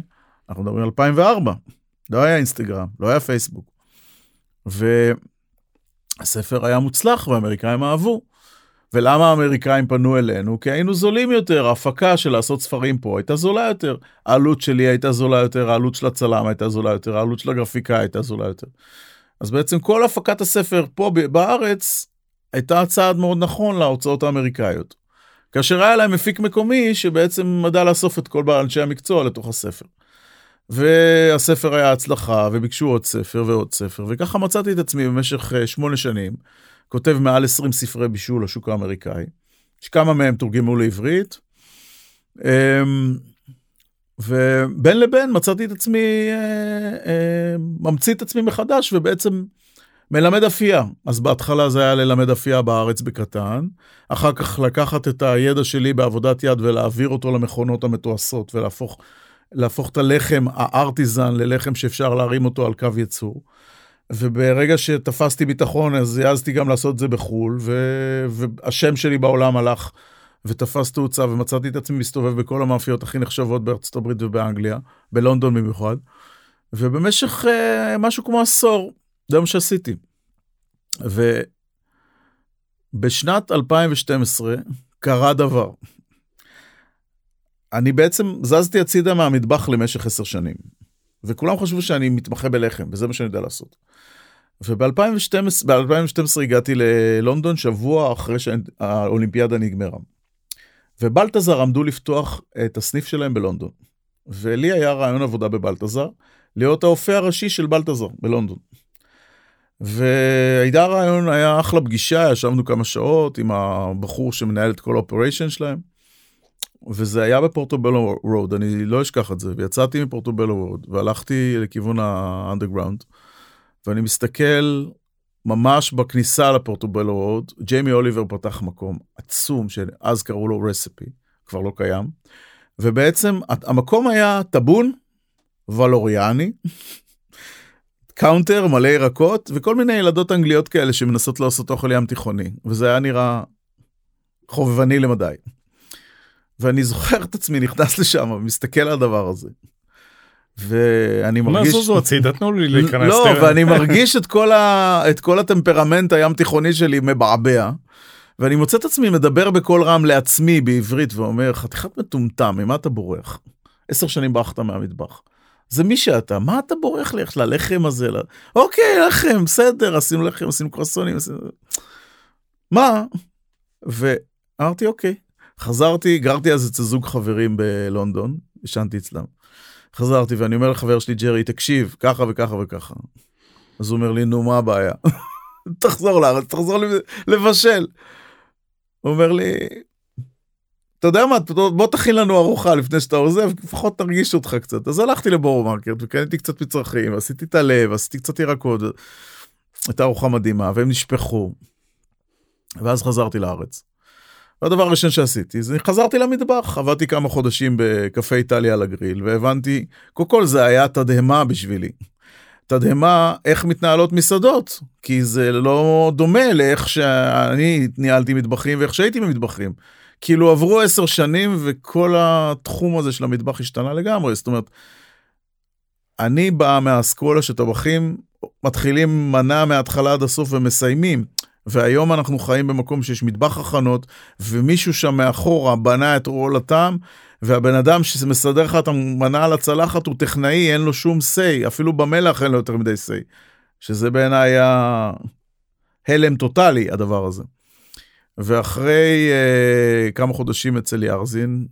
אנחנו מדברים על 2004, לא היה אינסטגרם, לא היה פייסבוק. והספר היה מוצלח והאמריקאים אהבו. ולמה האמריקאים פנו אלינו? כי היינו זולים יותר, ההפקה של לעשות ספרים פה הייתה זולה יותר. העלות שלי הייתה זולה יותר, העלות של הצלם הייתה זולה יותר, העלות של הגרפיקאי הייתה זולה יותר. אז בעצם כל הפקת הספר פה בארץ הייתה צעד מאוד נכון להוצאות האמריקאיות. כאשר היה להם מפיק מקומי שבעצם מדע לאסוף את כל אנשי המקצוע לתוך הספר. והספר היה הצלחה וביקשו עוד ספר ועוד ספר וככה מצאתי את עצמי במשך אה, שמונה שנים כותב מעל 20 ספרי בישול לשוק האמריקאי שכמה מהם תורגמו לעברית. אמ, ובין לבין מצאתי את עצמי אה, אה, ממציא את עצמי מחדש ובעצם מלמד אפייה. אז בהתחלה זה היה ללמד אפייה בארץ בקטן, אחר כך לקחת את הידע שלי בעבודת יד ולהעביר אותו למכונות המתועשות ולהפוך להפוך את הלחם הארטיזן ללחם שאפשר להרים אותו על קו ייצור. וברגע שתפסתי ביטחון אז העזתי גם לעשות את זה בחו"ל, ו... והשם שלי בעולם הלך ותפס תאוצה ומצאתי את עצמי מסתובב בכל המאפיות הכי נחשבות בארצות הברית ובאנגליה, בלונדון במיוחד. ובמשך uh, משהו כמו עשור זה מה שעשיתי. ובשנת 2012 קרה דבר. אני בעצם זזתי הצידה מהמטבח למשך עשר שנים, וכולם חשבו שאני מתמחה בלחם, וזה מה שאני יודע לעשות. וב-2012 הגעתי ללונדון שבוע אחרי שהאולימפיאדה נגמרה. ובלטזר עמדו לפתוח את הסניף שלהם בלונדון. ולי היה ריאיון עבודה בבלטזר, להיות האופה הראשי של בלטזר בלונדון. והייתה ריאיון, היה אחלה פגישה, ישבנו כמה שעות עם הבחור שמנהל את כל ה operation שלהם. וזה היה בפורטובלו רוד, אני לא אשכח את זה, ויצאתי מפורטובלו רוד, והלכתי לכיוון ה underground, ואני מסתכל ממש בכניסה לפורטובלו רוד, ג'יימי אוליבר פתח מקום עצום, שאז קראו לו Recipease, כבר לא קיים, ובעצם המקום היה טאבון ולוריאני, counter מלא ירקות וכל מיני ילדות אנגליות כאלה שמנסות לעשות אוכל ים תיכוני וזה היה נראה חובבני למדי. ואני זוכר את עצמי נכנס לשם ומסתכל על הדבר הזה. ואני מרגיש... מה זוזו הצידה תנו לי להיכנס. לא, ואני מרגיש את כל, ה... את כל הטמפרמנט הים תיכוני שלי מבעבע. ואני מוצא את עצמי מדבר בקול רם לעצמי בעברית ואומר חתיכת מטומטם ממה אתה בורח? עשר שנים ברחת מהמטבח. זה מי שאתה, מה אתה בורח לי איך ללחם הזה? לה... אוקיי, לחם, בסדר, עשינו לחם, עשינו קרסונים, עשינו... מה? ואמרתי, אוקיי. חזרתי, גרתי אז אצל זוג חברים בלונדון, ישנתי אצלם. חזרתי ואני אומר לחבר שלי, ג'רי, תקשיב, ככה וככה וככה. אז הוא אומר לי, נו, מה הבעיה? תחזור לארץ, תחזור לבשל. הוא אומר לי, אתה יודע מה, בוא תכין לנו ארוחה לפני שאתה עוזב, לפחות תרגיש אותך קצת. אז הלכתי לבורו מרקט וקניתי קצת מצרכים, עשיתי את הלב, עשיתי קצת ירקות, הייתה ארוחה מדהימה, והם נשפכו. ואז חזרתי לארץ. והדבר הראשון שעשיתי זה חזרתי למטבח, עבדתי כמה חודשים בקפה איטליה על הגריל, והבנתי, קודם כל זה היה תדהמה בשבילי. תדהמה איך מתנהלות מסעדות, כי זה לא דומה לאיך שאני ניהלתי מטבחים ואיך שהייתי במטבחים. כאילו עברו עשר שנים וכל התחום הזה של המטבח השתנה לגמרי, זאת אומרת, אני בא מהאסכולה שטבחים מתחילים מנה מההתחלה עד הסוף ומסיימים. והיום אנחנו חיים במקום שיש מטבח הכנות, ומישהו שם מאחורה בנה את רול הטעם, והבן אדם שמסדר לך את המנה על הצלחת הוא טכנאי, אין לו שום say, אפילו במלח אין לו יותר מדי say. שזה בעיניי היה הלם טוטאלי, הדבר הזה. ואחרי uh, כמה חודשים אצל ירזין,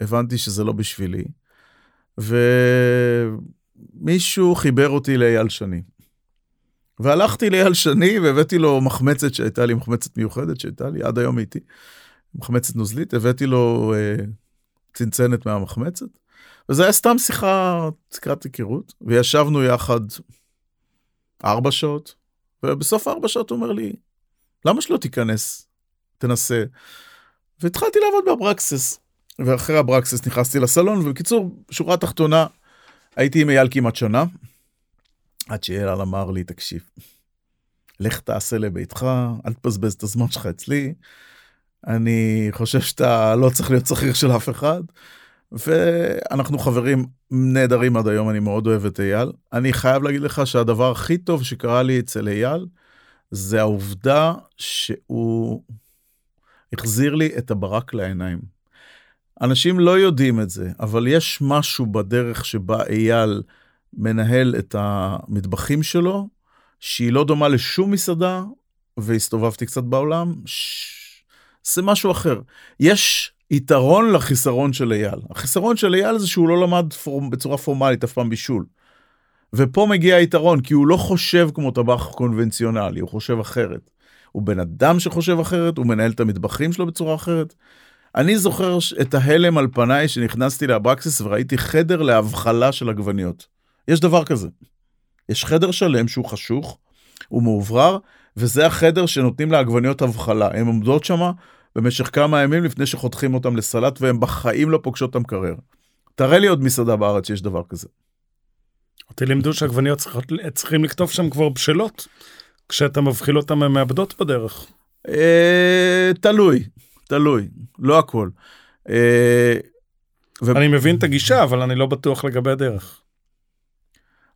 הבנתי שזה לא בשבילי, ומישהו חיבר אותי לאייל שני. והלכתי לאייל שני והבאתי לו מחמצת שהייתה לי, מחמצת מיוחדת שהייתה לי, עד היום הייתי, מחמצת נוזלית, הבאתי לו uh, צנצנת מהמחמצת, וזה היה סתם שיחה, שיחת היכרות, וישבנו יחד ארבע שעות, ובסוף ארבע שעות הוא אומר לי, למה שלא תיכנס, תנסה. והתחלתי לעבוד באברקסס, ואחרי אברקסס נכנסתי לסלון, ובקיצור, שורה תחתונה, הייתי עם אייל כמעט שנה, עד שאייל אמר לי, תקשיב, לך תעשה לביתך, אל תבזבז את הזמן שלך אצלי, אני חושב שאתה לא צריך להיות שכיר של אף אחד. ואנחנו חברים נהדרים עד היום, אני מאוד אוהב את אייל. אני חייב להגיד לך שהדבר הכי טוב שקרה לי אצל אייל, זה העובדה שהוא החזיר לי את הברק לעיניים. אנשים לא יודעים את זה, אבל יש משהו בדרך שבה אייל מנהל את המטבחים שלו, שהיא לא דומה לשום מסעדה, והסתובבתי קצת בעולם. זה משהו אחר. יש יתרון לחיסרון של אייל. החיסרון של אייל זה שהוא לא למד פור... בצורה פורמלית אף פעם בישול. ופה מגיע היתרון, כי הוא לא חושב כמו טבח קונבנציונלי, הוא חושב אחרת. הוא בן אדם שחושב אחרת, הוא מנהל את המטבחים שלו בצורה אחרת. אני זוכר את ההלם על פניי שנכנסתי לאברקסיס וראיתי חדר להבחלה של עגבניות. יש דבר כזה. יש חדר שלם שהוא חשוך, הוא מאוברר, וזה החדר שנותנים לעגבניות הבחלה. הן עומדות שם במשך כמה ימים לפני שחותכים אותם לסלט, והן בחיים לא פוגשות את המקרר. תראה לי עוד מסעדה בארץ שיש דבר כזה. אותי לימדו שעגבניות צריכים לכתוב שם כבר בשלות, כשאתה מבחיל אותם הן מאבדות בדרך. אה, תלוי, תלוי, לא הכל. אה, ו... אני מבין את הגישה, אבל אני לא בטוח לגבי הדרך.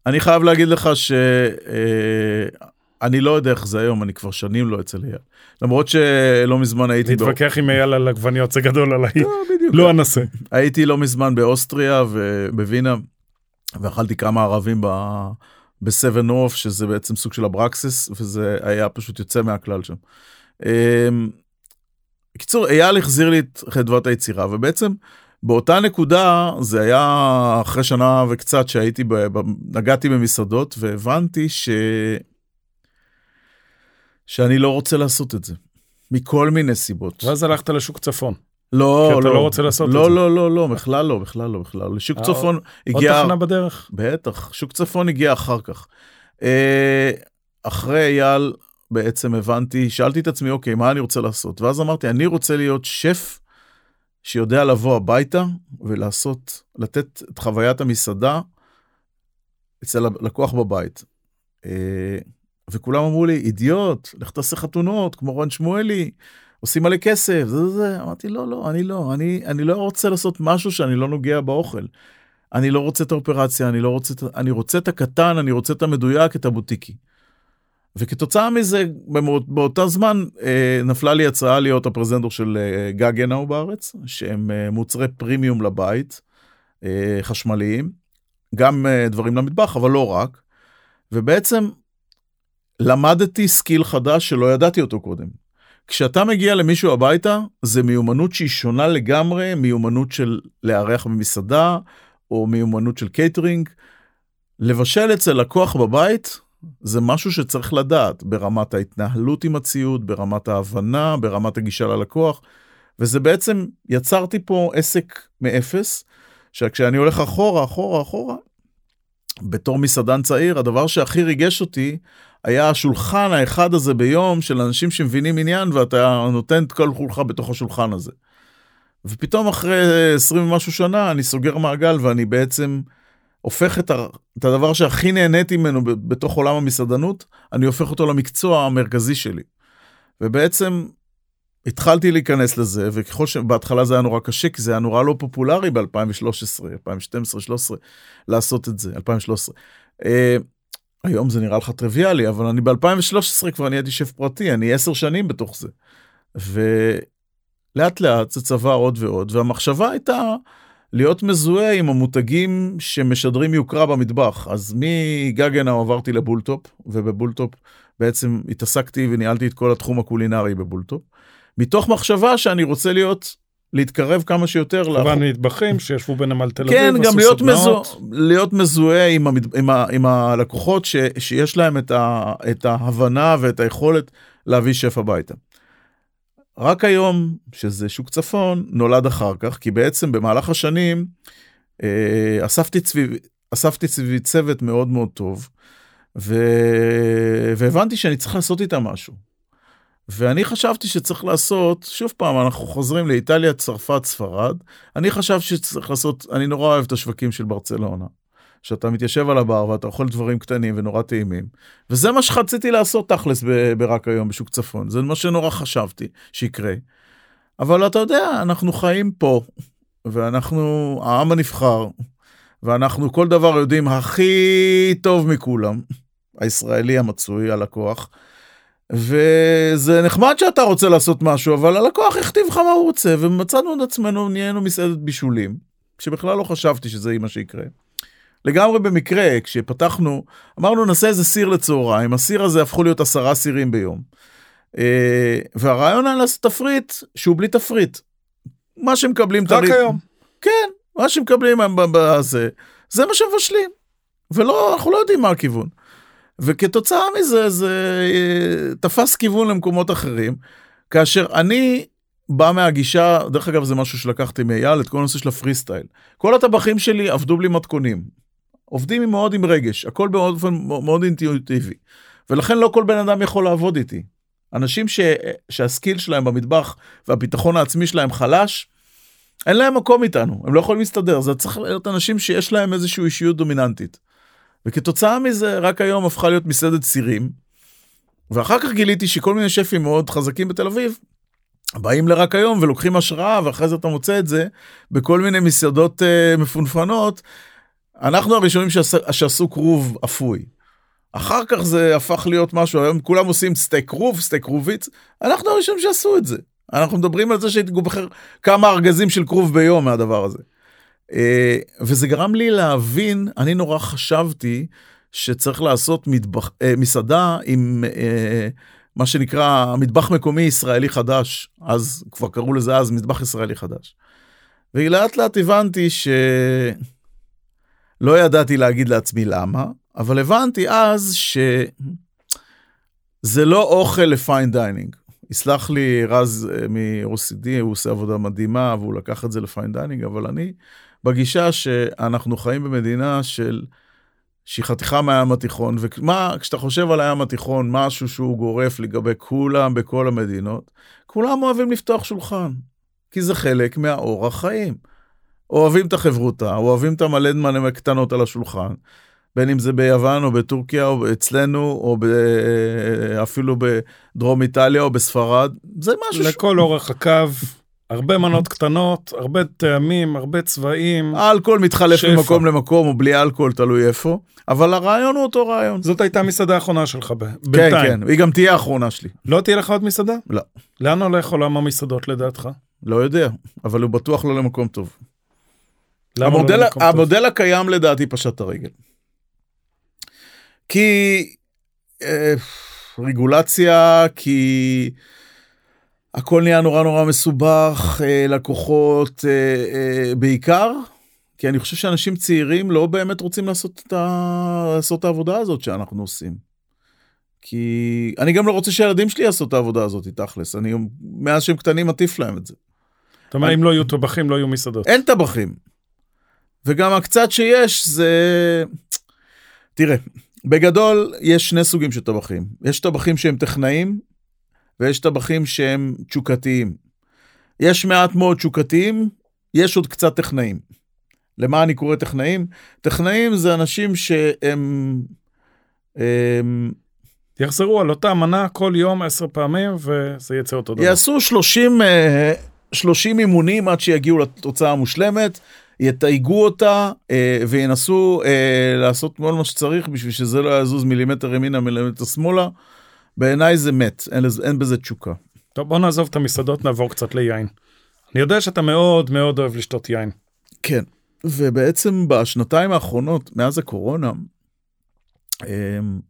אני חייב להגיד לך ש... אה, לא יודע איך זה היום, אני כבר שנים לא אצל אייל. למרות שלא מזמן הייתי... להתווכח עם אייל על עגבניות זה גדול עליי. לא. לא אנסה. הייתי לא מזמן באוסטריה ובווינה, ואכלתי כמה ערבים ב-7 אוף, שזה בעצם סוג של אברקסיס, וזה היה פשוט יוצא מהכלל שם. אמ, בקיצור, אייל החזיר לי את חדוות היצירה, ובעצם באותה נקודה, זה היה אחרי שנה וקצת שהייתי, נגעתי במסעדות, והבנתי ש... שאני לא רוצה לעשות את זה, מכל מיני סיבות. ואז הלכת לשוק צפון. לא, כי אתה לא, לא רוצה לעשות לא, את זה. לא, לא, לא, בכלל לא, בכלל לא, בכלל לא. לשוק אה, צפון הגיע... עוד תחנה בדרך? בטח, שוק צפון הגיע אחר כך. אה, אחרי אייל בעצם הבנתי, שאלתי את עצמי, אוקיי, מה אני רוצה לעשות? ואז אמרתי, אני רוצה להיות שף שיודע לבוא הביתה ולעשות, לתת את חוויית המסעדה אצל הלקוח בבית. אה, וכולם אמרו לי, אידיוט, לך תעשה חתונות, כמו רון שמואלי, עושים מלא כסף, זה זה זה. אמרתי, לא, לא, אני לא, אני, אני לא רוצה לעשות משהו שאני לא נוגע באוכל. אני לא רוצה את האופרציה, אני לא רוצה, אני רוצה את הקטן, אני רוצה את המדויק, את הבוטיקי. וכתוצאה מזה, באותו זמן אה, נפלה לי הצעה להיות הפרזנטור של אה, גגנאו בארץ, שהם אה, מוצרי פרימיום לבית, אה, חשמליים, גם אה, דברים למטבח, אבל לא רק. ובעצם למדתי skill חדש שלא ידעתי אותו קודם. כשאתה מגיע למישהו הביתה, זה מיומנות שהיא שונה לגמרי מיומנות של לארח במסעדה, או מיומנות של קייטרינג. לבשל אצל לקוח בבית, זה משהו שצריך לדעת ברמת ההתנהלות עם הציוד, ברמת ההבנה, ברמת הגישה ללקוח, וזה בעצם, יצרתי פה עסק מאפס, שכשאני הולך אחורה, אחורה, אחורה, בתור מסעדן צעיר, הדבר שהכי ריגש אותי היה השולחן האחד הזה ביום של אנשים שמבינים עניין ואתה נותן את כל כולך בתוך השולחן הזה. ופתאום אחרי 20 ומשהו שנה אני סוגר מעגל ואני בעצם הופך את, ה, את הדבר שהכי נהניתי ממנו בתוך עולם המסעדנות, אני הופך אותו למקצוע המרכזי שלי. ובעצם התחלתי להיכנס לזה, וככל שבהתחלה זה היה נורא קשה, כי זה היה נורא לא פופולרי ב-2013, 2012, 2013, לעשות את זה, 2013. היום זה נראה לך טריוויאלי, אבל אני ב-2013 כבר נהייתי שף פרטי, אני עשר שנים בתוך זה. ולאט לאט זה צבע עוד ועוד, והמחשבה הייתה להיות מזוהה עם המותגים שמשדרים יוקרה במטבח. אז מגגנאו עברתי לבולטופ, ובבולטופ בעצם התעסקתי וניהלתי את כל התחום הקולינרי בבולטופ. מתוך מחשבה שאני רוצה להיות, להתקרב כמה שיותר. כמובן מטבחים שישבו בנמל תל אביב, כן, גם להיות, סדנאות. להיות מזוהה עם, המד... עם, ה... עם הלקוחות ש... שיש להם את, ה... את ההבנה ואת היכולת להביא שף הביתה. רק היום, שזה שוק צפון, נולד אחר כך, כי בעצם במהלך השנים אה, אספתי, סביבי צוות מאוד מאוד טוב, ו... והבנתי שאני צריך לעשות איתם משהו. ואני חשבתי שצריך לעשות, שוב פעם, אנחנו חוזרים לאיטליה, צרפת, ספרד. אני חשבתי שצריך לעשות, אני נורא אוהב את השווקים של ברצלונה. שאתה מתיישב על הבר ואתה אוכל דברים קטנים ונורא טעימים. וזה מה שרציתי לעשות תכלס ברק היום בשוק צפון. זה מה שנורא חשבתי שיקרה. אבל אתה יודע, אנחנו חיים פה, ואנחנו העם הנבחר, ואנחנו כל דבר יודעים הכי טוב מכולם, הישראלי המצוי, הלקוח. וזה נחמד שאתה רוצה לעשות משהו, אבל הלקוח הכתיב לך מה הוא רוצה, ומצאנו את עצמנו, נהיינו מסעדת בישולים, כשבכלל לא חשבתי שזה יהיה מה שיקרה. לגמרי במקרה, כשפתחנו, אמרנו נעשה איזה סיר לצהריים, הסיר הזה הפכו להיות עשרה סירים ביום. אה, והרעיון היה לעשות תפריט שהוא בלי תפריט. מה שמקבלים... רק תריד- היום. כן, מה שמקבלים בזה, זה מה שמבשלים. ולא, אנחנו לא יודעים מה הכיוון. וכתוצאה מזה זה אה, תפס כיוון למקומות אחרים, כאשר אני בא מהגישה, דרך אגב זה משהו שלקחתי מאייל, את כל הנושא של הפרי סטייל. כל הטבחים שלי עבדו בלי מתכונים. עובדים מאוד עם רגש, הכל באופן מאוד אינטואיטיבי. ולכן לא כל בן אדם יכול לעבוד איתי. אנשים ש, שהסקיל שלהם במטבח והביטחון העצמי שלהם חלש, אין להם מקום איתנו, הם לא יכולים להסתדר, זה צריך להיות אנשים שיש להם איזושהי אישיות דומיננטית. וכתוצאה מזה, רק היום הפכה להיות מסעדת סירים, ואחר כך גיליתי שכל מיני שפים מאוד חזקים בתל אביב, באים לרק היום ולוקחים השראה, ואחרי זה אתה מוצא את זה בכל מיני מסעדות uh, מפונפנות. אנחנו הראשונים שעש, שעשו כרוב אפוי. אחר כך זה הפך להיות משהו, היום כולם עושים סטייק כרוב, סטייק כרוביץ, אנחנו הראשונים שעשו את זה. אנחנו מדברים על זה שהייתי בוחר כמה ארגזים של כרוב ביום מהדבר הזה. אה, וזה גרם לי להבין, אני נורא חשבתי שצריך לעשות מטבח, אה, מסעדה עם אה, מה שנקרא מטבח מקומי ישראלי חדש, אז כבר קראו לזה אז מטבח ישראלי חדש. ולאט לאט הבנתי שלא ידעתי להגיד לעצמי למה, אבל הבנתי אז שזה לא אוכל ל fine dining. יסלח לי רז אה, מ-OCD, הוא עושה עבודה מדהימה והוא לקח את זה ל fine dining, אבל אני בגישה שאנחנו חיים במדינה של שהיא חתיכה מהים התיכון, ומה, כשאתה חושב על הים התיכון, משהו שהוא גורף לגבי כולם בכל המדינות, כולם אוהבים לפתוח שולחן, כי זה חלק מהאורח חיים. אוהבים את החברותה, אוהבים את המלא מלא קטנות על השולחן, בין אם זה ביוון או בטורקיה או אצלנו, או ב... אפילו בדרום איטליה או בספרד, זה משהו ש... לכל אורך הקו, הרבה מנות קטנות, הרבה טעמים, הרבה צבעים. האלכוהול מתחלף שפע. ממקום למקום או בלי אלכוהול, תלוי איפה, אבל הרעיון הוא אותו רעיון. זאת הייתה המסעדה האחרונה שלך ב- כן, בינתיים. כן, היא גם תהיה האחרונה שלי. לא תהיה לך עוד מסעדה? לא. לאן הולך עולם המסעדות לדעתך? לא יודע, אבל הוא בטוח לא למקום טוב. לא המודל, טוב? המודל הקיים לדעתי פשט את הרגל. כי אה, רגולציה, כי הכל נהיה נורא נורא מסובך, אה, לקוחות אה, אה, בעיקר, כי אני חושב שאנשים צעירים לא באמת רוצים לעשות את, ה... לעשות את העבודה הזאת שאנחנו עושים. כי אני גם לא רוצה שהילדים שלי יעשו את העבודה הזאת, תכלס. אני, מאז שהם קטנים מטיף להם את זה. אתה אומר, אם לא יהיו טבחים, לא יהיו מסעדות. אין טבחים. וגם הקצת שיש זה... תראה, בגדול יש שני סוגים של טבחים. יש טבחים שהם טכנאים, ויש טבחים שהם תשוקתיים. יש מעט מאוד תשוקתיים, יש עוד קצת טכנאים. למה אני קורא טכנאים? טכנאים זה אנשים שהם... הם, יחזרו על אותה מנה כל יום עשר פעמים, וזה יצא אותו דבר. יעשו 30, אה, 30 אימונים עד שיגיעו לתוצאה המושלמת, יתייגו אותה אה, וינסו אה, לעשות כל מה שצריך בשביל שזה לא יזוז מילימטר ימינה מילימטר שמאלה. בעיניי זה מת, אין, אין בזה תשוקה. טוב, בוא נעזוב את המסעדות, נעבור קצת ליין. אני יודע שאתה מאוד מאוד אוהב לשתות יין. כן, ובעצם בשנתיים האחרונות, מאז הקורונה, אמ,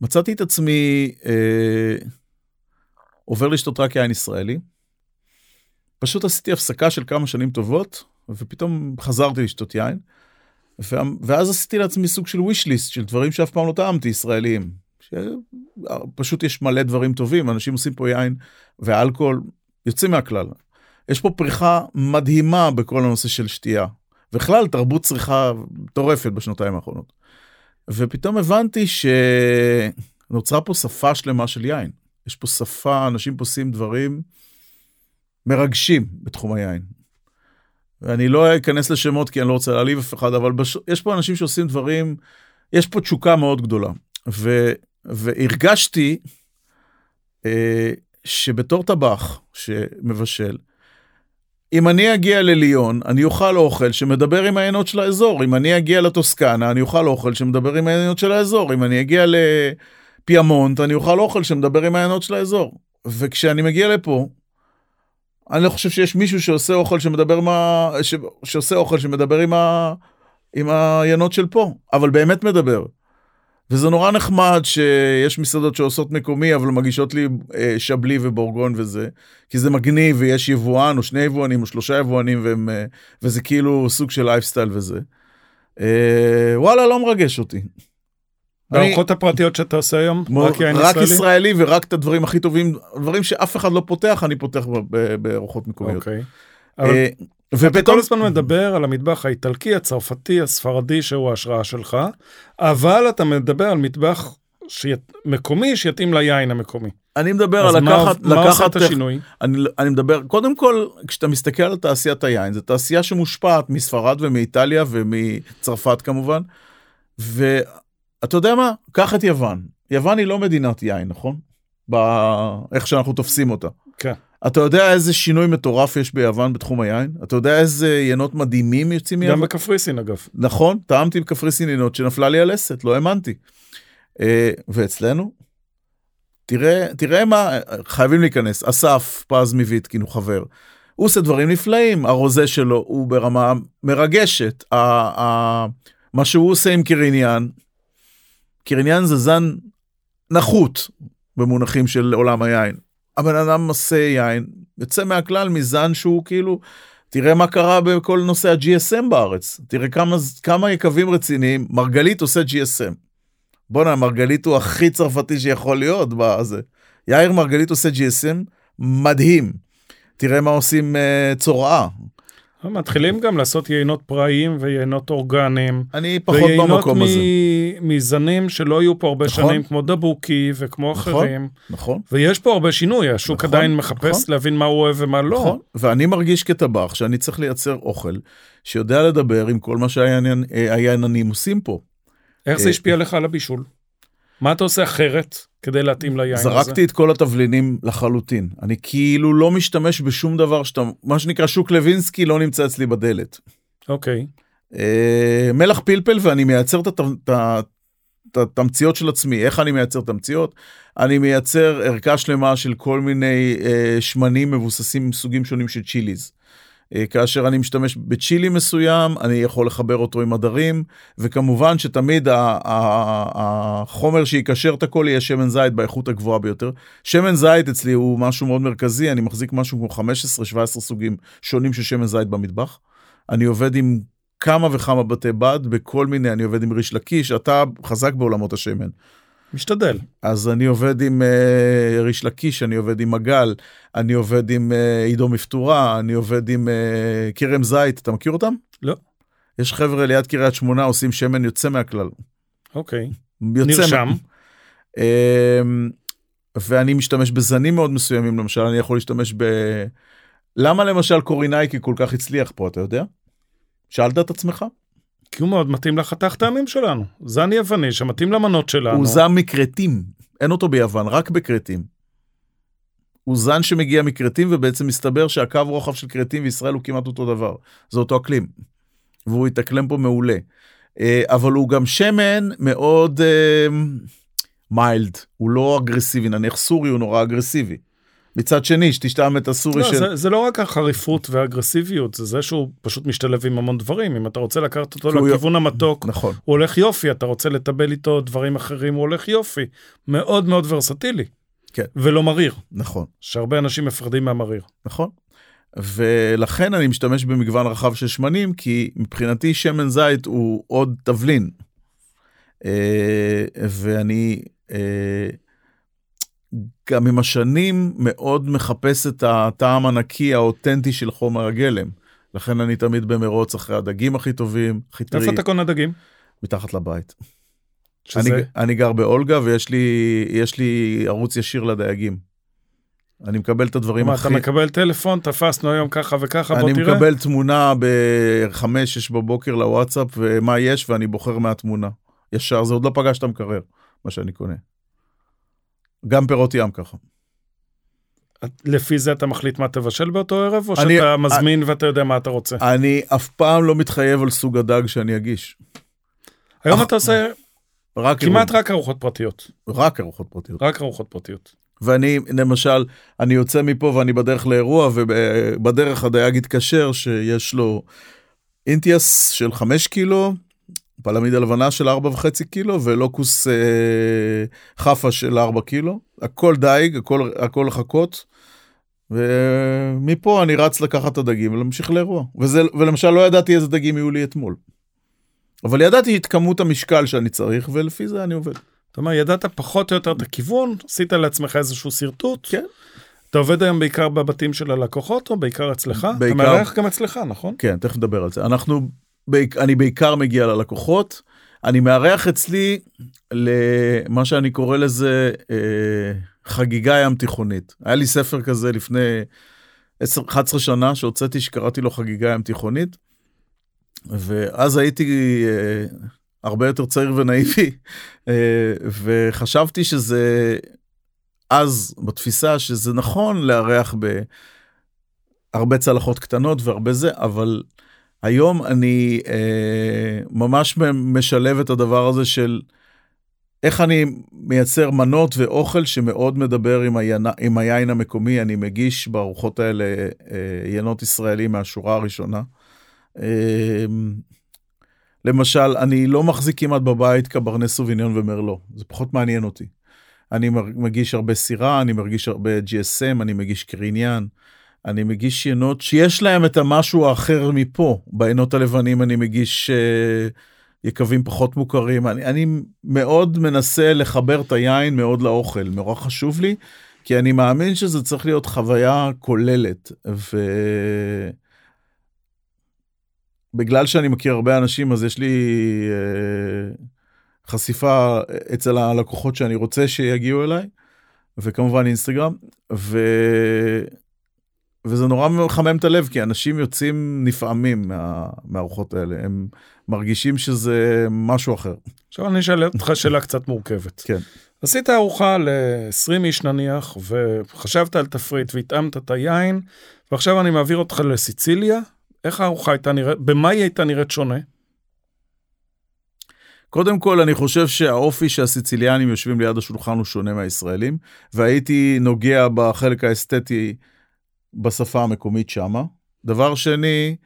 מצאתי את עצמי אה, עובר לשתות רק יין ישראלי. פשוט עשיתי הפסקה של כמה שנים טובות, ופתאום חזרתי לשתות יין. ואז עשיתי לעצמי סוג של wish list של דברים שאף פעם לא טעמתי ישראליים. פשוט יש מלא דברים טובים, אנשים עושים פה יין ואלכוהול יוצא מהכלל. יש פה פריחה מדהימה בכל הנושא של שתייה. בכלל תרבות צריכה מטורפת בשנתיים האחרונות. ופתאום הבנתי שנוצרה פה שפה שלמה של יין. יש פה שפה, אנשים פה עושים דברים מרגשים בתחום היין. ואני לא אכנס לשמות כי אני לא רוצה להעליב אף אחד, אבל בש... יש פה אנשים שעושים דברים, יש פה תשוקה מאוד גדולה. ו... והרגשתי אה, שבתור טבח שמבשל, אם אני אגיע לליון, אני אוכל אוכל שמדבר עם העיינות של האזור. אם אני אגיע לטוסקנה, אני אוכל אוכל שמדבר עם העיינות של האזור. אם אני אגיע לפיאמונט, אני אוכל אוכל שמדבר עם העיינות של האזור. וכשאני מגיע לפה, אני לא חושב שיש מישהו שעושה אוכל שמדבר עם ה... ש... שעושה אוכל שמדבר עם, ה... עם העיינות של פה, אבל באמת מדבר. וזה נורא נחמד שיש מסעדות שעושות מקומי אבל מגישות לי אה, שבלי ובורגון וזה כי זה מגניב ויש יבואן או שני יבואנים או שלושה יבואנים והם, אה, וזה כאילו סוג של לייפסטייל וזה. אה, וואלה לא מרגש אותי. בארוחות הפרטיות שאתה עושה היום? רק יין רק ישראלי? ישראלי ורק את הדברים הכי טובים דברים שאף אחד לא פותח אני פותח בארוחות מקומיות. אוקיי. אבל ואתה כל הזמן מדבר על המטבח האיטלקי, הצרפתי, הספרדי שהוא ההשראה שלך, אבל אתה מדבר על מטבח. מקומי שיתאים ליין המקומי. אני מדבר על לקחת, מה, לקחת, מה עושה את השינוי? אני, אני מדבר, קודם כל, כשאתה מסתכל על תעשיית היין, זו תעשייה שמושפעת מספרד ומאיטליה ומצרפת כמובן, ואתה יודע מה? קח את יוון. יוון היא לא מדינת יין, נכון? באיך שאנחנו תופסים אותה. כן. אתה יודע איזה שינוי מטורף יש ביוון בתחום היין? אתה יודע איזה ינות מדהימים יוצאים מיוון? גם בקפריסין אגב. נכון, טעמתי בקפריסין ינות שנפלה לי הלסת, לא האמנתי. אה, ואצלנו? תראה, תראה מה, חייבים להיכנס, אסף פז מוויטקין הוא חבר. הוא עושה דברים נפלאים, הרוזה שלו הוא ברמה מרגשת. ה, ה, מה שהוא עושה עם קיריניאן, קיריניאן זה זן נחות במונחים של עולם היין. הבן אדם עושה יין, יוצא מהכלל מזן שהוא כאילו, תראה מה קרה בכל נושא ה-GSM בארץ, תראה כמה, כמה יקבים רציניים, מרגלית עושה GSM. בואנה, מרגלית הוא הכי צרפתי שיכול להיות בזה. יאיר מרגלית עושה GSM מדהים. תראה מה עושים uh, צורעה, מתחילים גם לעשות יינות פראיים ויינות אורגניים. אני פחות במקום הזה. ויינות מזנים שלא היו פה הרבה נכון. שנים, כמו דבוקי וכמו נכון, אחרים. נכון. ויש פה הרבה שינוי, השוק נכון, עדיין מחפש נכון. להבין מה הוא אוהב ומה לא. נכון, ואני מרגיש כטבח שאני צריך לייצר אוכל שיודע לדבר עם כל מה שהעייננים עושים פה. איך זה אה, השפיע לך על הבישול? מה אתה עושה אחרת כדי להתאים ליין הזה? זרקתי את כל התבלינים לחלוטין. אני כאילו לא משתמש בשום דבר שאתה, מה שנקרא שוק לוינסקי לא נמצא אצלי בדלת. אוקיי. אה, מלח פלפל ואני מייצר את התמציות של עצמי. איך אני מייצר תמציות? אני מייצר ערכה שלמה של כל מיני אה, שמנים מבוססים סוגים שונים של צ'יליז. אה, כאשר אני משתמש בצ'ילי מסוים, אני יכול לחבר אותו עם עדרים, וכמובן שתמיד החומר שיקשר את הכל יהיה שמן זית באיכות הגבוהה ביותר. שמן זית אצלי הוא משהו מאוד מרכזי, אני מחזיק משהו כמו 15-17 סוגים שונים של שמן זית במטבח. אני עובד עם כמה וכמה בתי בד בכל מיני, אני עובד עם ריש לקיש, אתה חזק בעולמות השמן. משתדל. אז אני עובד עם uh, ריש לקיש, אני עובד עם מגל, אני עובד עם uh, עידו מפטורה, אני עובד עם uh, כרם זית, אתה מכיר אותם? לא. יש חבר'ה ליד קריית שמונה עושים שמן יוצא מהכלל. אוקיי. נרשם. מה... Uh, ואני משתמש בזנים מאוד מסוימים, למשל אני יכול להשתמש ב... למה למשל קורינייקי כל כך הצליח פה, אתה יודע? שאלת את עצמך? כי הוא מאוד מתאים לחתך טעמים שלנו. זן יווני שמתאים למנות שלנו. הוא זן מכרתים, אין אותו ביוון, רק בכרתים. הוא זן שמגיע מכרתים ובעצם מסתבר שהקו רוחב של כרתים וישראל הוא כמעט אותו דבר. זה אותו אקלים. והוא יתאקלם פה מעולה. אה, אבל הוא גם שמן מאוד מיילד, אה, הוא לא אגרסיבי, נניח סורי הוא נורא אגרסיבי. מצד שני, שתשטעם את הסורי לא, של... זה, זה לא רק החריפות והאגרסיביות, זה זה שהוא פשוט משתלב עם המון דברים. אם אתה רוצה לקחת אותו לכיוון המתוק, נכון, הוא הולך יופי, אתה רוצה לטבל איתו דברים אחרים, הוא הולך יופי. מאוד מאוד ורסטילי. כן. ולא מריר, נכון, שהרבה אנשים מפחדים מהמריר. נכון. ולכן אני משתמש במגוון רחב של שמנים, כי מבחינתי שמן זית הוא עוד תבלין. אה, ואני אה, גם עם השנים מאוד מחפש את הטעם הנקי האותנטי של חומר הגלם. לכן אני תמיד במרוץ אחרי הדגים הכי טובים, הכי טרי, איפה אתה קונה דגים? מתחת לבית. שזה... אני, אני גר באולגה ויש לי, לי ערוץ ישיר לדייגים. אני מקבל את הדברים הכי... אתה מקבל טלפון, תפסנו היום ככה וככה, בוא אני תראה. מקבל תמונה ב-5-6 בבוקר לוואטסאפ ומה יש ואני בוחר מהתמונה. ישר, זה עוד לא פגש את המקרר, מה שאני קונה. גם פירות ים ככה. לפי זה אתה מחליט מה תבשל באותו ערב, או אני- שאתה מזמין ואתה יודע מה אתה רוצה? אני אף פעם לא מתחייב על סוג הדג שאני אגיש. היום אך- אתה עושה רק כמעט. רק ארוחות פרטיות. רק ארוחות פרטיות. רק ארוחות פרטיות. ואני, למשל, אני יוצא מפה ואני בדרך לאירוע, ובדרך הדייג התקשר שיש לו אינטיאס של 5 קילו, פלמידה לבנה של 4.5 קילו, ולוקוס אה, חפה של 4 קילו. הכל דייג, הכל, הכל לחכות. ומפה אני רץ לקחת את הדגים ולהמשיך לאירוע. וזה, ולמשל לא ידעתי איזה דגים יהיו לי אתמול. אבל ידעתי את כמות המשקל שאני צריך, ולפי זה אני עובד. זאת אומרת, ידעת פחות או יותר את הכיוון, עשית לעצמך איזשהו שרטוט. כן. אתה עובד היום בעיקר בבתים של הלקוחות, או בעיקר אצלך? אתה בעיקר- מארח גם אצלך, נכון? כן, תכף נדבר על זה. אנחנו, אני בעיקר מגיע ללקוחות. אני מארח אצלי למה שאני קורא לזה אה, חגיגה ים תיכונית. היה לי ספר כזה לפני 10, 11 שנה שהוצאתי שקראתי לו חגיגה ים תיכונית. ואז הייתי אה, הרבה יותר צעיר ונאיבי, אה, וחשבתי שזה, אז בתפיסה שזה נכון לארח בהרבה צלחות קטנות והרבה זה, אבל היום אני אה, ממש משלב את הדבר הזה של איך אני מייצר מנות ואוכל שמאוד מדבר עם, היין, עם היין המקומי. אני מגיש בארוחות האלה אה, יינות ישראלים מהשורה הראשונה. אה, למשל, אני לא מחזיק כמעט בבית קברני סוביניון ומרלו, זה פחות מעניין אותי. אני מר- מגיש הרבה סירה, אני מרגיש הרבה GSM, אני מגיש קריניאן, אני מגיש ינות שיש להם את המשהו האחר מפה. בעינות הלבנים אני מגיש אה, יקבים פחות מוכרים. אני, אני מאוד מנסה לחבר את היין מאוד לאוכל, נורא חשוב לי, כי אני מאמין שזה צריך להיות חוויה כוללת. ו... בגלל שאני מכיר הרבה אנשים, אז יש לי אה, חשיפה אצל הלקוחות שאני רוצה שיגיעו אליי, וכמובן אינסטגרם, ו... וזה נורא מחמם את הלב, כי אנשים יוצאים נפעמים מה... מהארוחות האלה, הם מרגישים שזה משהו אחר. עכשיו אני אשאל אותך שאלה קצת מורכבת. כן. עשית ארוחה ל-20 איש נניח, וחשבת על תפריט והתאמת את היין, ועכשיו אני מעביר אותך לסיציליה, איך הארוחה הייתה נראית, במה היא הייתה נראית שונה? קודם כל, אני חושב שהאופי שהסיציליאנים יושבים ליד השולחן הוא שונה מהישראלים, והייתי נוגע בחלק האסתטי בשפה המקומית שמה. דבר שני,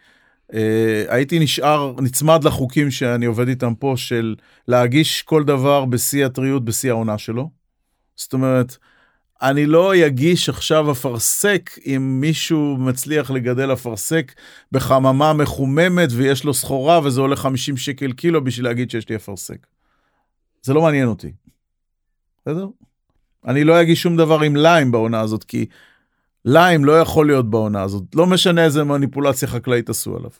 אה, הייתי נשאר, נצמד לחוקים שאני עובד איתם פה, של להגיש כל דבר בשיא הטריות, בשיא העונה שלו. זאת אומרת, אני לא אגיש עכשיו אפרסק אם מישהו מצליח לגדל אפרסק בחממה מחוממת ויש לו סחורה וזה עולה 50 שקל קילו בשביל להגיד שיש לי אפרסק. זה לא מעניין אותי. בסדר? אני לא אגיש שום דבר עם ליים בעונה הזאת, כי ליים לא יכול להיות בעונה הזאת. לא משנה איזה מניפולציה חקלאית עשו עליו.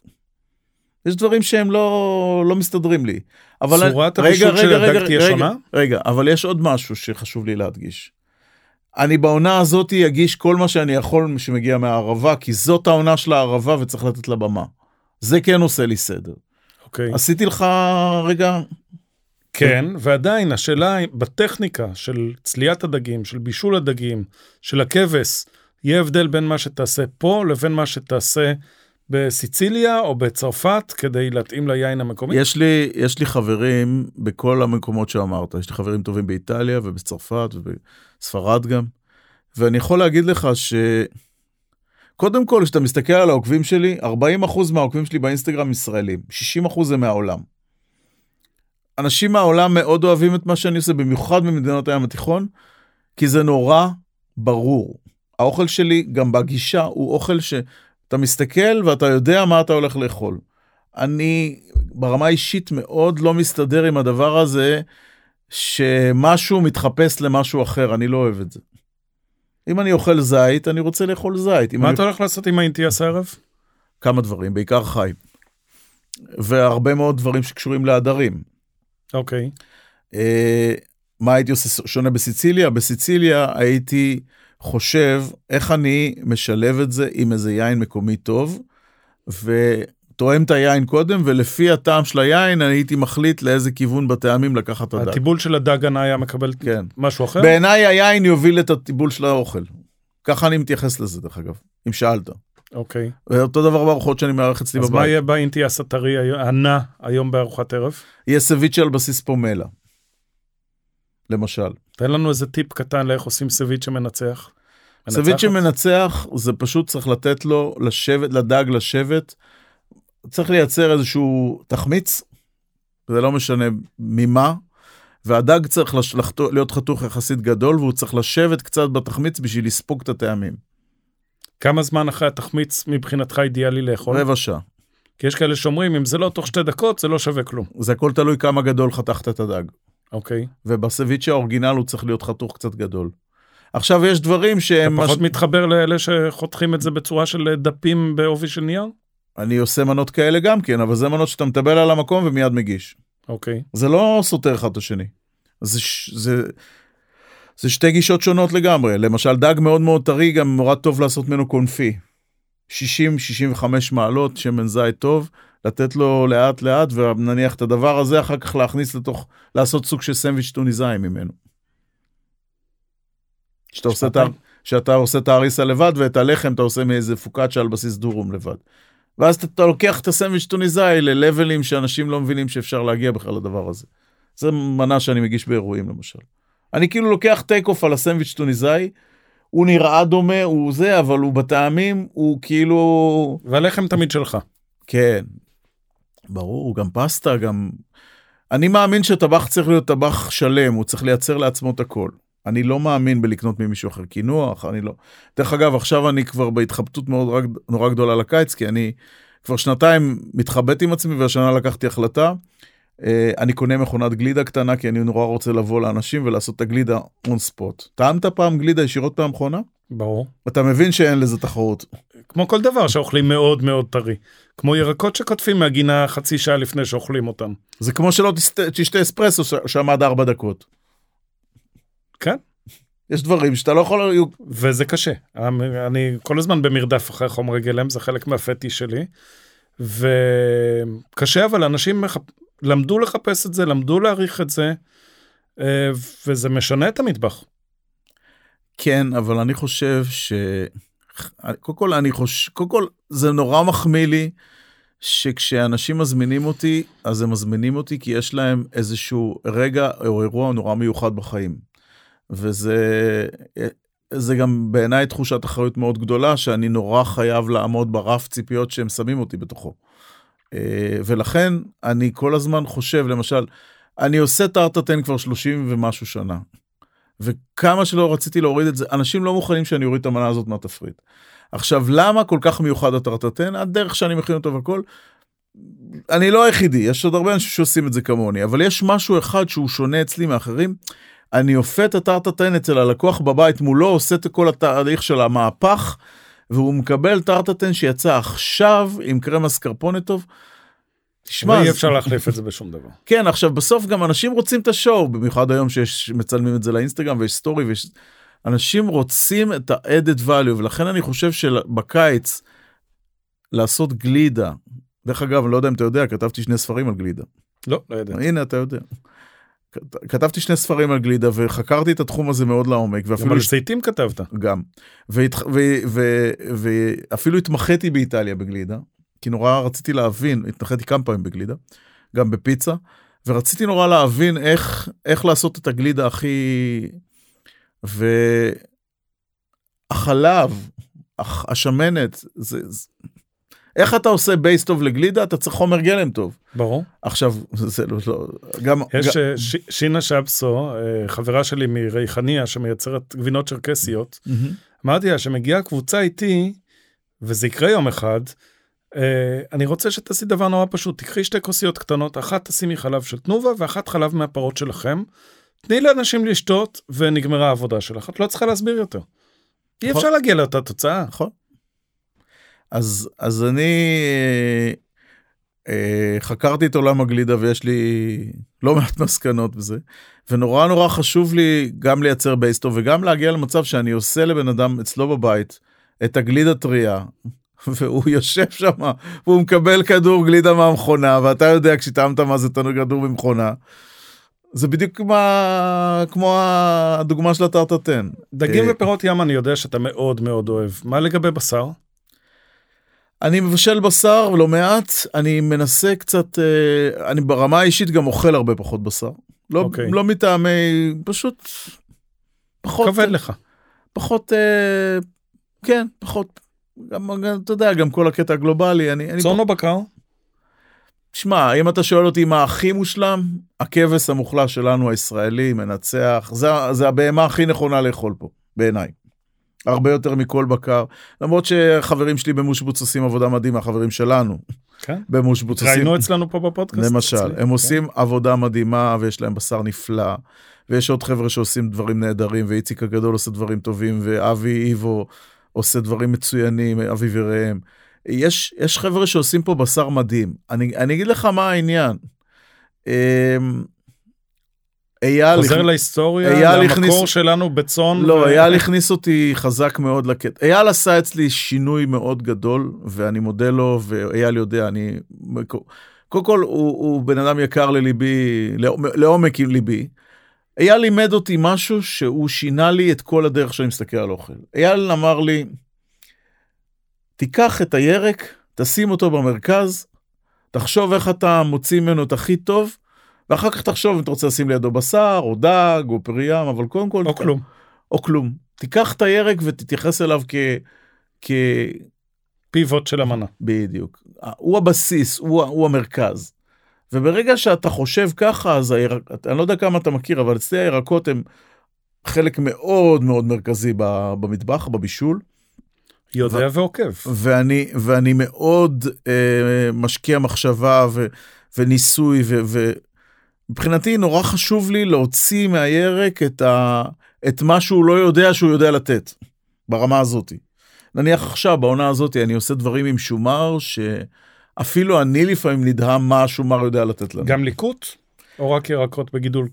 יש דברים שהם לא, לא מסתדרים לי. אבל צורת הבישול של הדג תהיה רגע, שונה? רגע, אבל יש עוד משהו שחשוב לי להדגיש. אני בעונה הזאת אגיש כל מה שאני יכול שמגיע מהערבה, כי זאת העונה של הערבה וצריך לתת לה במה. זה כן עושה לי סדר. אוקיי. עשיתי לך רגע, כן, ועדיין השאלה בטכניקה של צליית הדגים, של בישול הדגים, של הכבש, יהיה הבדל בין מה שתעשה פה לבין מה שתעשה בסיציליה או בצרפת כדי להתאים ליין המקומי? יש לי, יש לי חברים בכל המקומות שאמרת, יש לי חברים טובים באיטליה ובצרפת ובספרד גם, ואני יכול להגיד לך ש... קודם כל, כשאתה מסתכל על העוקבים שלי, 40% מהעוקבים שלי באינסטגרם ישראלים, 60% זה מהעולם. אנשים מהעולם מאוד אוהבים את מה שאני עושה, במיוחד במדינות הים התיכון, כי זה נורא ברור. האוכל שלי, גם בגישה, הוא אוכל שאתה מסתכל ואתה יודע מה אתה הולך לאכול. אני ברמה אישית מאוד לא מסתדר עם הדבר הזה, שמשהו מתחפש למשהו אחר, אני לא אוהב את זה. אם אני אוכל זית, אני רוצה לאכול זית. מה אני... אתה הולך לעשות עם האינטיאס הערב? כמה דברים, בעיקר חי. והרבה מאוד דברים שקשורים לעדרים. אוקיי. אה, מה הייתי עושה שונה בסיציליה? בסיציליה הייתי חושב איך אני משלב את זה עם איזה יין מקומי טוב, ותואם את היין קודם, ולפי הטעם של היין אני הייתי מחליט לאיזה כיוון בטעמים לקחת את הדג. הטיבול של הדגן היה מקבל כן. משהו אחר? בעיניי היין יוביל את הטיבול של האוכל. ככה אני מתייחס לזה דרך אגב, אם שאלת. אוקיי. ואותו דבר בארוחות שאני מארח אצלי אז בבית. מה יהיה באינטיאס הטרי הנע היום בארוחת ערב? יהיה סביצ'ה על בסיס פומלה. למשל. תן לנו איזה טיפ קטן לאיך עושים סביצ'ה מנצח. סביצ'ה מנצחת? מנצח זה פשוט צריך לתת לו לשבת לדג לשבת. צריך לייצר איזשהו תחמיץ. זה לא משנה ממה. והדג צריך לש- לחתו- להיות חתוך יחסית גדול והוא צריך לשבת קצת בתחמיץ בשביל לספוג את הטעמים. כמה זמן אחרי התחמיץ מבחינתך אידיאלי לאכול? רבע שעה. כי יש כאלה שאומרים אם זה לא תוך שתי דקות זה לא שווה כלום. זה הכל תלוי כמה גדול חתכת את הדג. אוקיי. ובסביצ'ה האורגינל הוא צריך להיות חתוך קצת גדול. עכשיו יש דברים אתה שהם... פחות מש- מתחבר לאלה שחותכים את זה בצורה של דפים בעובי של נייר? אני עושה מנות כאלה גם כן, אבל זה מנות שאתה מטבל על המקום ומיד מגיש. אוקיי. זה לא סותר אחד את השני. זה, ש- זה, זה שתי גישות שונות לגמרי. למשל, דג מאוד מאוד טרי, גם נורא טוב לעשות ממנו קונפי. 60-65 מעלות, שמן זית טוב, לתת לו לאט לאט, ונניח את הדבר הזה, אחר כך להכניס לתוך, לעשות סוג של סנדוויץ' טוניסאי ממנו. שאתה עושה, את. שאתה עושה את האריסה לבד, ואת הלחם אתה עושה מאיזה פוקאצ'ה על בסיס דורום לבד. ואז אתה, אתה לוקח את הסנדוויץ' טוניסאי ללבלים שאנשים לא מבינים שאפשר להגיע בכלל לדבר הזה. זה מנה שאני מגיש באירועים למשל. אני כאילו לוקח טייק אוף על הסנדוויץ' טוניסאי, הוא נראה דומה, הוא זה, אבל הוא בטעמים, הוא כאילו... והלחם תמיד שלך. כן, ברור, גם פסטה, גם... אני מאמין שטבח צריך להיות טבח שלם, הוא צריך לייצר לעצמו את הכל. אני לא מאמין בלקנות ממישהו אחר קינוח, אני לא... דרך אגב, עכשיו אני כבר בהתחבטות מאוד נורא גדולה לקיץ, כי אני כבר שנתיים מתחבט עם עצמי, והשנה לקחתי החלטה. אה, אני קונה מכונת גלידה קטנה, כי אני נורא רוצה לבוא לאנשים ולעשות את הגלידה און ספוט. טעמת פעם גלידה ישירות מהמכונה? ברור. אתה מבין שאין לזה תחרות. כמו כל דבר שאוכלים מאוד מאוד טרי. כמו ירקות שקוטפים מהגינה חצי שעה לפני שאוכלים אותם. זה כמו שלא תשתה, אספרסו שעמד ארבע דקות. כן. יש דברים שאתה לא יכול... וזה קשה. אני כל הזמן במרדף אחרי חומרי גלם, זה חלק מהפטיש שלי. וקשה, אבל אנשים מחפ... למדו לחפש את זה, למדו להעריך את זה, אה, וזה משנה את המטבח. כן, אבל אני חושב ש... קודם כל, אני חושב... קודם כל, זה נורא מחמיא לי שכשאנשים מזמינים אותי, אז הם מזמינים אותי כי יש להם איזשהו רגע או אירוע נורא מיוחד בחיים. וזה... זה גם בעיניי תחושת אחריות מאוד גדולה, שאני נורא חייב לעמוד ברף ציפיות שהם שמים אותי בתוכו. אה, ולכן אני כל הזמן חושב, למשל, אני עושה טרטטן כבר 30 ומשהו שנה. וכמה שלא רציתי להוריד את זה, אנשים לא מוכנים שאני אוריד את המנה הזאת מהתפריט. עכשיו, למה כל כך מיוחד הטרטטן? הדרך שאני מכין אותו והכל, אני לא היחידי, יש עוד הרבה אנשים שעושים את זה כמוני, אבל יש משהו אחד שהוא שונה אצלי מאחרים. אני אופה את הטרטטן אצל הלקוח בבית מולו, עושה את כל התהליך של המהפך, והוא מקבל טרטטן שיצא עכשיו עם קרם אסקרפונה טוב. תשמע, זה- אפשר להחליף את זה בשום דבר. כן, עכשיו בסוף גם אנשים רוצים את השואו, במיוחד היום שיש, מצלמים את זה לאינסטגרם ויש סטורי ויש... אנשים רוצים את ה-added value, ולכן אני חושב שבקיץ לעשות גלידה, דרך אגב, אני לא יודע אם אתה יודע, כתבתי שני ספרים על גלידה. לא, לא יודע. הנה, אתה יודע. כת- כתבתי שני ספרים על גלידה וחקרתי את התחום הזה מאוד לעומק, גם ואפילו על זיתים כתבת. גם. ואפילו התמחיתי באיטליה בגלידה, כי נורא רציתי להבין, התמחיתי כמה פעמים בגלידה, גם בפיצה, ורציתי נורא להבין איך, איך לעשות את הגלידה הכי... החלב, הח- השמנת, זה, זה... איך אתה עושה בייס טוב לגלידה? אתה צריך חומר גלם טוב. ברור. עכשיו, זה לא, לא גם... יש גם... אה, ש- שינה שבסו, אה, חברה שלי מריחניה, שמייצרת גבינות צ'רקסיות, מהמם. אמרתי לה שמגיעה קבוצה איתי, וזה יקרה יום אחד, אה, אני רוצה שתעשי דבר נורא פשוט, תקחי שתי כוסיות קטנות, אחת תשימי חלב של תנובה ואחת חלב מהפרות שלכם, תני לאנשים לשתות ונגמרה העבודה שלך, את לא צריכה להסביר יותר. אי נכון. אפשר להגיע לאותה תוצאה. נכון. אז, אז אני אה, אה, חקרתי את עולם הגלידה ויש לי לא מעט מסקנות בזה, ונורא נורא חשוב לי גם לייצר בייס טוב וגם להגיע למצב שאני עושה לבן אדם אצלו בבית את הגלידה טריה. והוא יושב שם והוא מקבל כדור גלידה מהמכונה ואתה יודע כשטעמת מה זה תנור כדור במכונה. זה בדיוק מה, כמו הדוגמה של הטרטטן. דגים אה, ופירות ים אני יודע שאתה מאוד מאוד אוהב. מה לגבי בשר? אני מבשל בשר לא מעט, אני מנסה קצת, אה, אני ברמה האישית גם אוכל הרבה פחות בשר. לא, אוקיי. לא מטעמי, פשוט פחות, כבד לך. פחות, אה, כן, פחות, גם, גם, אתה יודע, גם כל הקטע הגלובלי, אני, אני צאן או בקר? שמע, אם אתה שואל אותי מה הכי מושלם, הכבש המוחלש שלנו הישראלי מנצח, זה, זה הבהמה הכי נכונה לאכול פה, בעיניי. הרבה יותר מכל בקר, למרות שחברים שלי במושבוץ עושים עבודה מדהימה, חברים שלנו כן. במושבוץ עושים, ראינו אצלנו פה בפודקאסט. למשל, אצלי. הם עושים עבודה מדהימה ויש להם בשר נפלא, ויש עוד חבר'ה שעושים דברים נהדרים, ואיציק הגדול עושה דברים טובים, ואבי איבו עושה דברים מצוינים, אבי וראם. יש, יש חבר'ה שעושים פה בשר מדהים. אני, אני אגיד לך מה העניין. אמ, אייל, חוזר הכ- להיסטוריה, אייל למקור הכניס- שלנו בצאן. לא, ו- אייל הכניס אותי חזק מאוד לקטע. אייל עשה אצלי שינוי מאוד גדול, ואני מודה לו, ואייל יודע, אני... קודם כל, הוא, הוא בן אדם יקר לליבי, לעומק ליבי. אייל לימד אותי משהו שהוא שינה לי את כל הדרך שאני מסתכל על אוכל. אייל אמר לי, תיקח את הירק, תשים אותו במרכז, תחשוב איך אתה מוציא ממנו את הכי טוב, ואחר כך תחשוב אם אתה רוצה לשים לידו בשר, או דג, או פרי ים, אבל קודם כל... או כלום. או כלום. תיקח את הירק ותתייחס אליו כ... כ... פיבוט של המנה. בדיוק. הוא הבסיס, הוא, הוא המרכז. וברגע שאתה חושב ככה, אז הירק... אני לא יודע כמה אתה מכיר, אבל אצלי הירקות הם חלק מאוד מאוד מרכזי במטבח, בבישול, יודע ועוקב. ואני, ואני מאוד אה, משקיע מחשבה ו, וניסוי, ו, ומבחינתי נורא חשוב לי להוציא מהירק את, ה, את מה שהוא לא יודע שהוא יודע לתת, ברמה הזאת. נניח עכשיו, בעונה הזאת, אני עושה דברים עם שומר, שאפילו אני לפעמים נדהם מה השומר יודע לתת לנו. גם ליקוט? או רק ירקות בגידול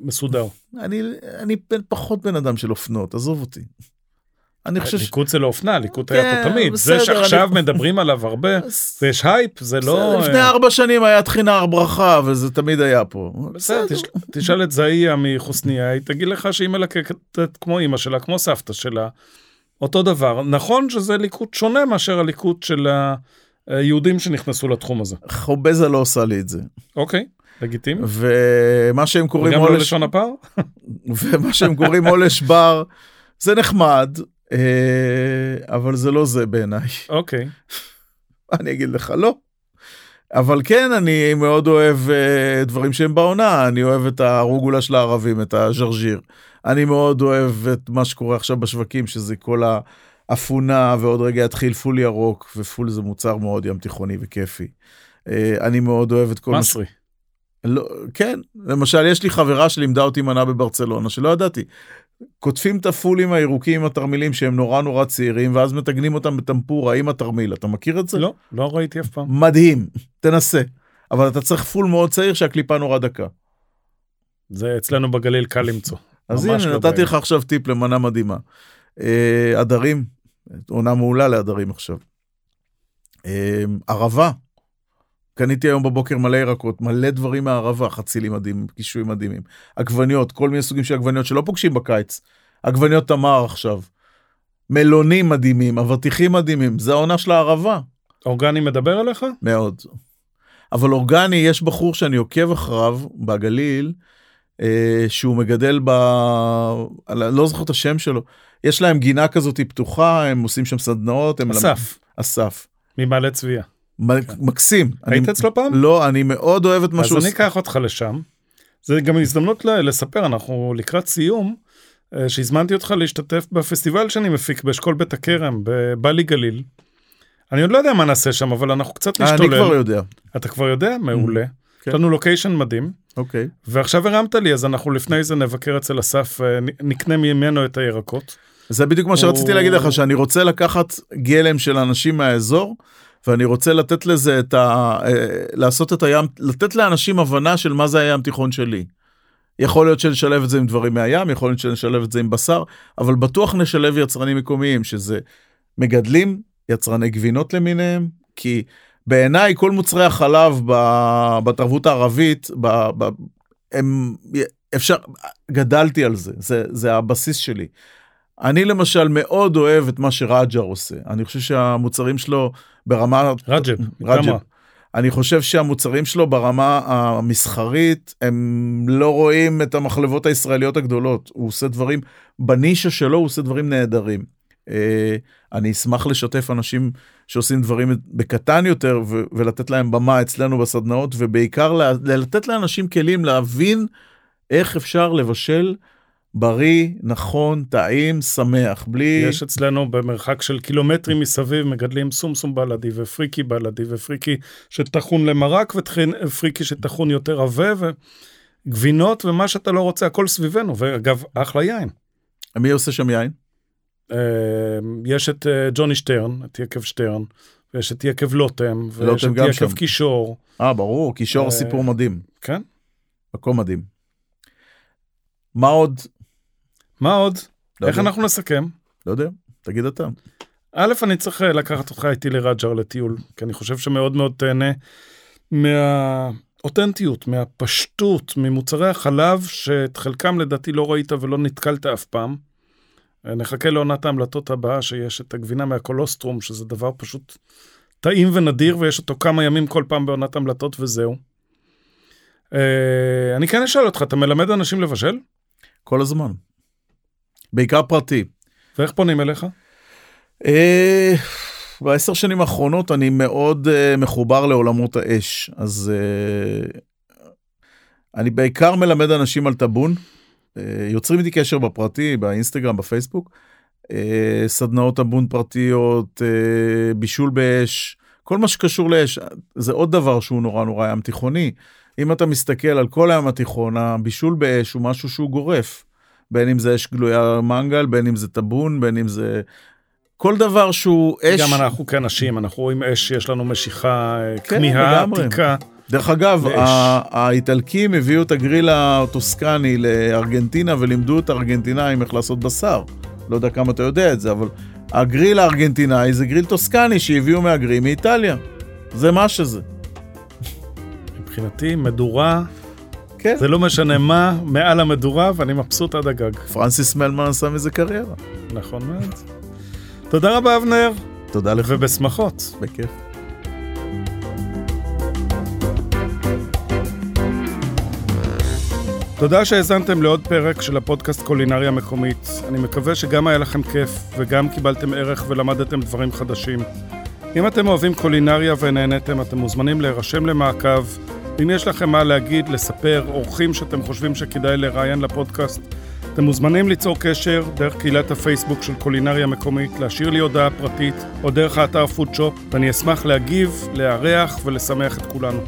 מסודר? אני, אני פחות בן אדם של אופנות, עזוב אותי. אני חושב ש... ליקוט זה לא אופנה, ליקוט היה כן, פה תמיד. בסדר, זה שעכשיו מדברים עליו הרבה, ויש הייפ, זה לא... לפני אה, ארבע שנים היה טחינה הר ברכה, וזה תמיד היה פה. בסדר, תש- תשאל את זעיה מחוסניה, היא תגיד לך שהיא מלקטת כמו אימא שלה, כמו סבתא שלה. אותו דבר. נכון שזה ליקוט שונה מאשר הליקוט של היהודים שנכנסו לתחום הזה. חוביזה לא עושה לי את זה. אוקיי, לגיטימי. ומה שהם קוראים וגם לא עולש, לשון הפער? ומה שהם קוראים עולש בר, זה נחמד, אה, אבל זה לא זה בעיניי. אוקיי. אני אגיד לך לא. אבל כן, אני מאוד אוהב אה, דברים שהם בעונה, אני אוהב את הרוגולה של הערבים, את הז'רג'יר. אני מאוד אוהב את מה שקורה עכשיו בשווקים, שזה כל האפונה, ועוד רגע יתחיל פול ירוק, ופול זה מוצר מאוד ים תיכוני וכיפי. אה, אני מאוד אוהב את כל... מסרי. לא, כן, למשל, יש לי חברה שלימדה אותי מנה בברצלונה, שלא ידעתי. קוטפים את הפולים הירוקים עם התרמילים שהם נורא נורא צעירים, ואז מטגנים אותם בטמפורה עם התרמיל. אתה מכיר את זה? לא, לא ראיתי אף פעם. מדהים, תנסה. אבל אתה צריך פול מאוד צעיר שהקליפה נורא דקה. זה אצלנו בגליל קל למצוא. אז הנה, לא נתתי. לך עכשיו טיפ למנה מדהימה. אה, עדרים, עונה מעולה לעדרים עכשיו. אה, ערבה, קניתי היום בבוקר מלא ירקות, מלא דברים מהערבה, חצילים מדהימים, קישואים מדהימים. עגבניות, כל מיני סוגים של עגבניות שלא פוגשים בקיץ. עגבניות תמר עכשיו. מלונים מדהימים, אבטיחים מדהימים, זה העונה של הערבה. אורגני מדבר אליך? מאוד. אבל אורגני, יש בחור שאני עוקב אחריו בגליל, אה, שהוא מגדל ב... לא זוכר את השם שלו. יש להם גינה כזאת פתוחה, הם עושים שם סדנאות. הם אסף, אסף. ממעלה צביה. מ- מקסים. היית אני- אצלו פעם? לא, אני מאוד אוהב את מה שהוא אז אני. אקח אותך לשם. זה גם הזדמנות לספר, אנחנו לקראת סיום, אה, שהזמנתי אותך להשתתף בפסטיבל שאני מפיק באשכול בית הכרם, בבלי גליל. אני עוד לא יודע מה נעשה שם, אבל אנחנו קצת אה, אני נשתולל. כבר יודע. אתה כבר יודע? מעולה. כן. יש לנו לוקיישן מדהים, אוקיי. ועכשיו הרמת לי, אז אנחנו לפני זה נבקר אצל אסף, אה, נקנה ממנו את הירקות. זה בדיוק מה שרציתי להגיד לך, שאני רוצה לקחת גלם של אנשים מהאזור, ואני רוצה לתת לזה את ה... אה, לעשות את הים, לתת לאנשים הבנה של מה זה הים תיכון שלי. יכול להיות שנשלב את זה עם דברים מהים, יכול להיות שנשלב את זה עם בשר, אבל בטוח נשלב יצרנים מקומיים, שזה מגדלים, יצרני גבינות למיניהם, כי בעיניי כל מוצרי החלב בתרבות הערבית, ב, ב, הם, אפשר, גדלתי על זה, זה, זה הבסיס שלי. אני למשל מאוד אוהב את מה שרג'ר עושה, אני חושב שהמוצרים שלו ברמה, רג'ב, רג'ב. אני חושב שהמוצרים שלו ברמה המסחרית, הם לא רואים את המחלבות הישראליות הגדולות. הוא עושה דברים, בנישה שלו הוא עושה דברים נהדרים. אה, אני אשמח לשתף אנשים שעושים דברים בקטן יותר ולתת להם במה אצלנו בסדנאות, ובעיקר לתת לאנשים כלים להבין איך אפשר לבשל בריא, נכון, טעים, שמח, בלי... יש אצלנו במרחק של קילומטרים מסביב מגדלים סומסום בלדי ופריקי בלדי ופריקי שטחון למרק ופריקי שטחון יותר עבה וגבינות ומה שאתה לא רוצה הכל סביבנו ואגב אחלה יין. מי עושה שם יין? אה, יש את אה, ג'וני שטרן, את יקב שטרן, ויש את יקב לוטם, ויש את יקב שם. קישור, אה, ברור, קישור אה, סיפור מדהים, כן? מקום מדהים. מה עוד? מה עוד? לא איך יודע. אנחנו נסכם? לא יודע, תגיד אתה. א', אני צריך אה, לקחת אותך איתי לרג'ר לטיול, כי אני חושב שמאוד מאוד תהנה מהאותנטיות, מהפשטות, ממוצרי החלב, שאת חלקם לדעתי לא ראית ולא נתקלת אף פעם. אה, נחכה לעונת ההמלטות הבאה, שיש את הגבינה מהקולוסטרום, שזה דבר פשוט טעים ונדיר, ויש אותו כמה ימים כל פעם בעונת המלטות וזהו. אה, אני כן אשאל אותך, אתה מלמד אנשים לבשל? כל הזמן. בעיקר פרטי. ואיך פונים אליך? אה, בעשר שנים האחרונות אני מאוד אה, מחובר לעולמות האש, אז אה, אני בעיקר מלמד אנשים על טאבון. יוצרים איתי קשר בפרטי, באינסטגרם, בפייסבוק. סדנאות טאבון פרטיות, בישול באש, כל מה שקשור לאש. זה עוד דבר שהוא נורא נורא ים תיכוני. אם אתה מסתכל על כל הים התיכון, הבישול באש הוא משהו שהוא גורף. בין אם זה אש גלויה מנגל, בין אם זה טאבון, בין אם זה... כל דבר שהוא אש... גם אנחנו כאנשים, אנחנו רואים אש שיש לנו משיכה, אה, כן, כמיהה. עתיקה. דרך אגב, האיטלקים הביאו את הגריל הטוסקני לארגנטינה ולימדו את הארגנטינאים איך לעשות בשר. לא יודע כמה אתה יודע את זה, אבל הגריל הארגנטינאי זה גריל טוסקני שהביאו מהגרים מאיטליה. זה מה שזה. מבחינתי, מדורה, כן. זה לא משנה מה, מעל המדורה, ואני מבסוט עד הגג. פרנסיס מלמן עשה מזה קריירה. נכון מאוד. תודה רבה, אבנר, תודה לך. ובשמחות. בכיף. תודה שהאזנתם לעוד פרק של הפודקאסט קולינריה מקומית. אני מקווה שגם היה לכם כיף, וגם קיבלתם ערך ולמדתם דברים חדשים. אם אתם אוהבים קולינריה ונהניתם, אתם מוזמנים להירשם למעקב. אם יש לכם מה להגיד, לספר, אורחים שאתם חושבים שכדאי לראיין לפודקאסט, אתם מוזמנים ליצור קשר דרך קהילת הפייסבוק של קולינריה מקומית, להשאיר לי הודעה פרטית, או דרך האתר פודשופ, ואני אשמח להגיב, לארח ולשמח את כולנו.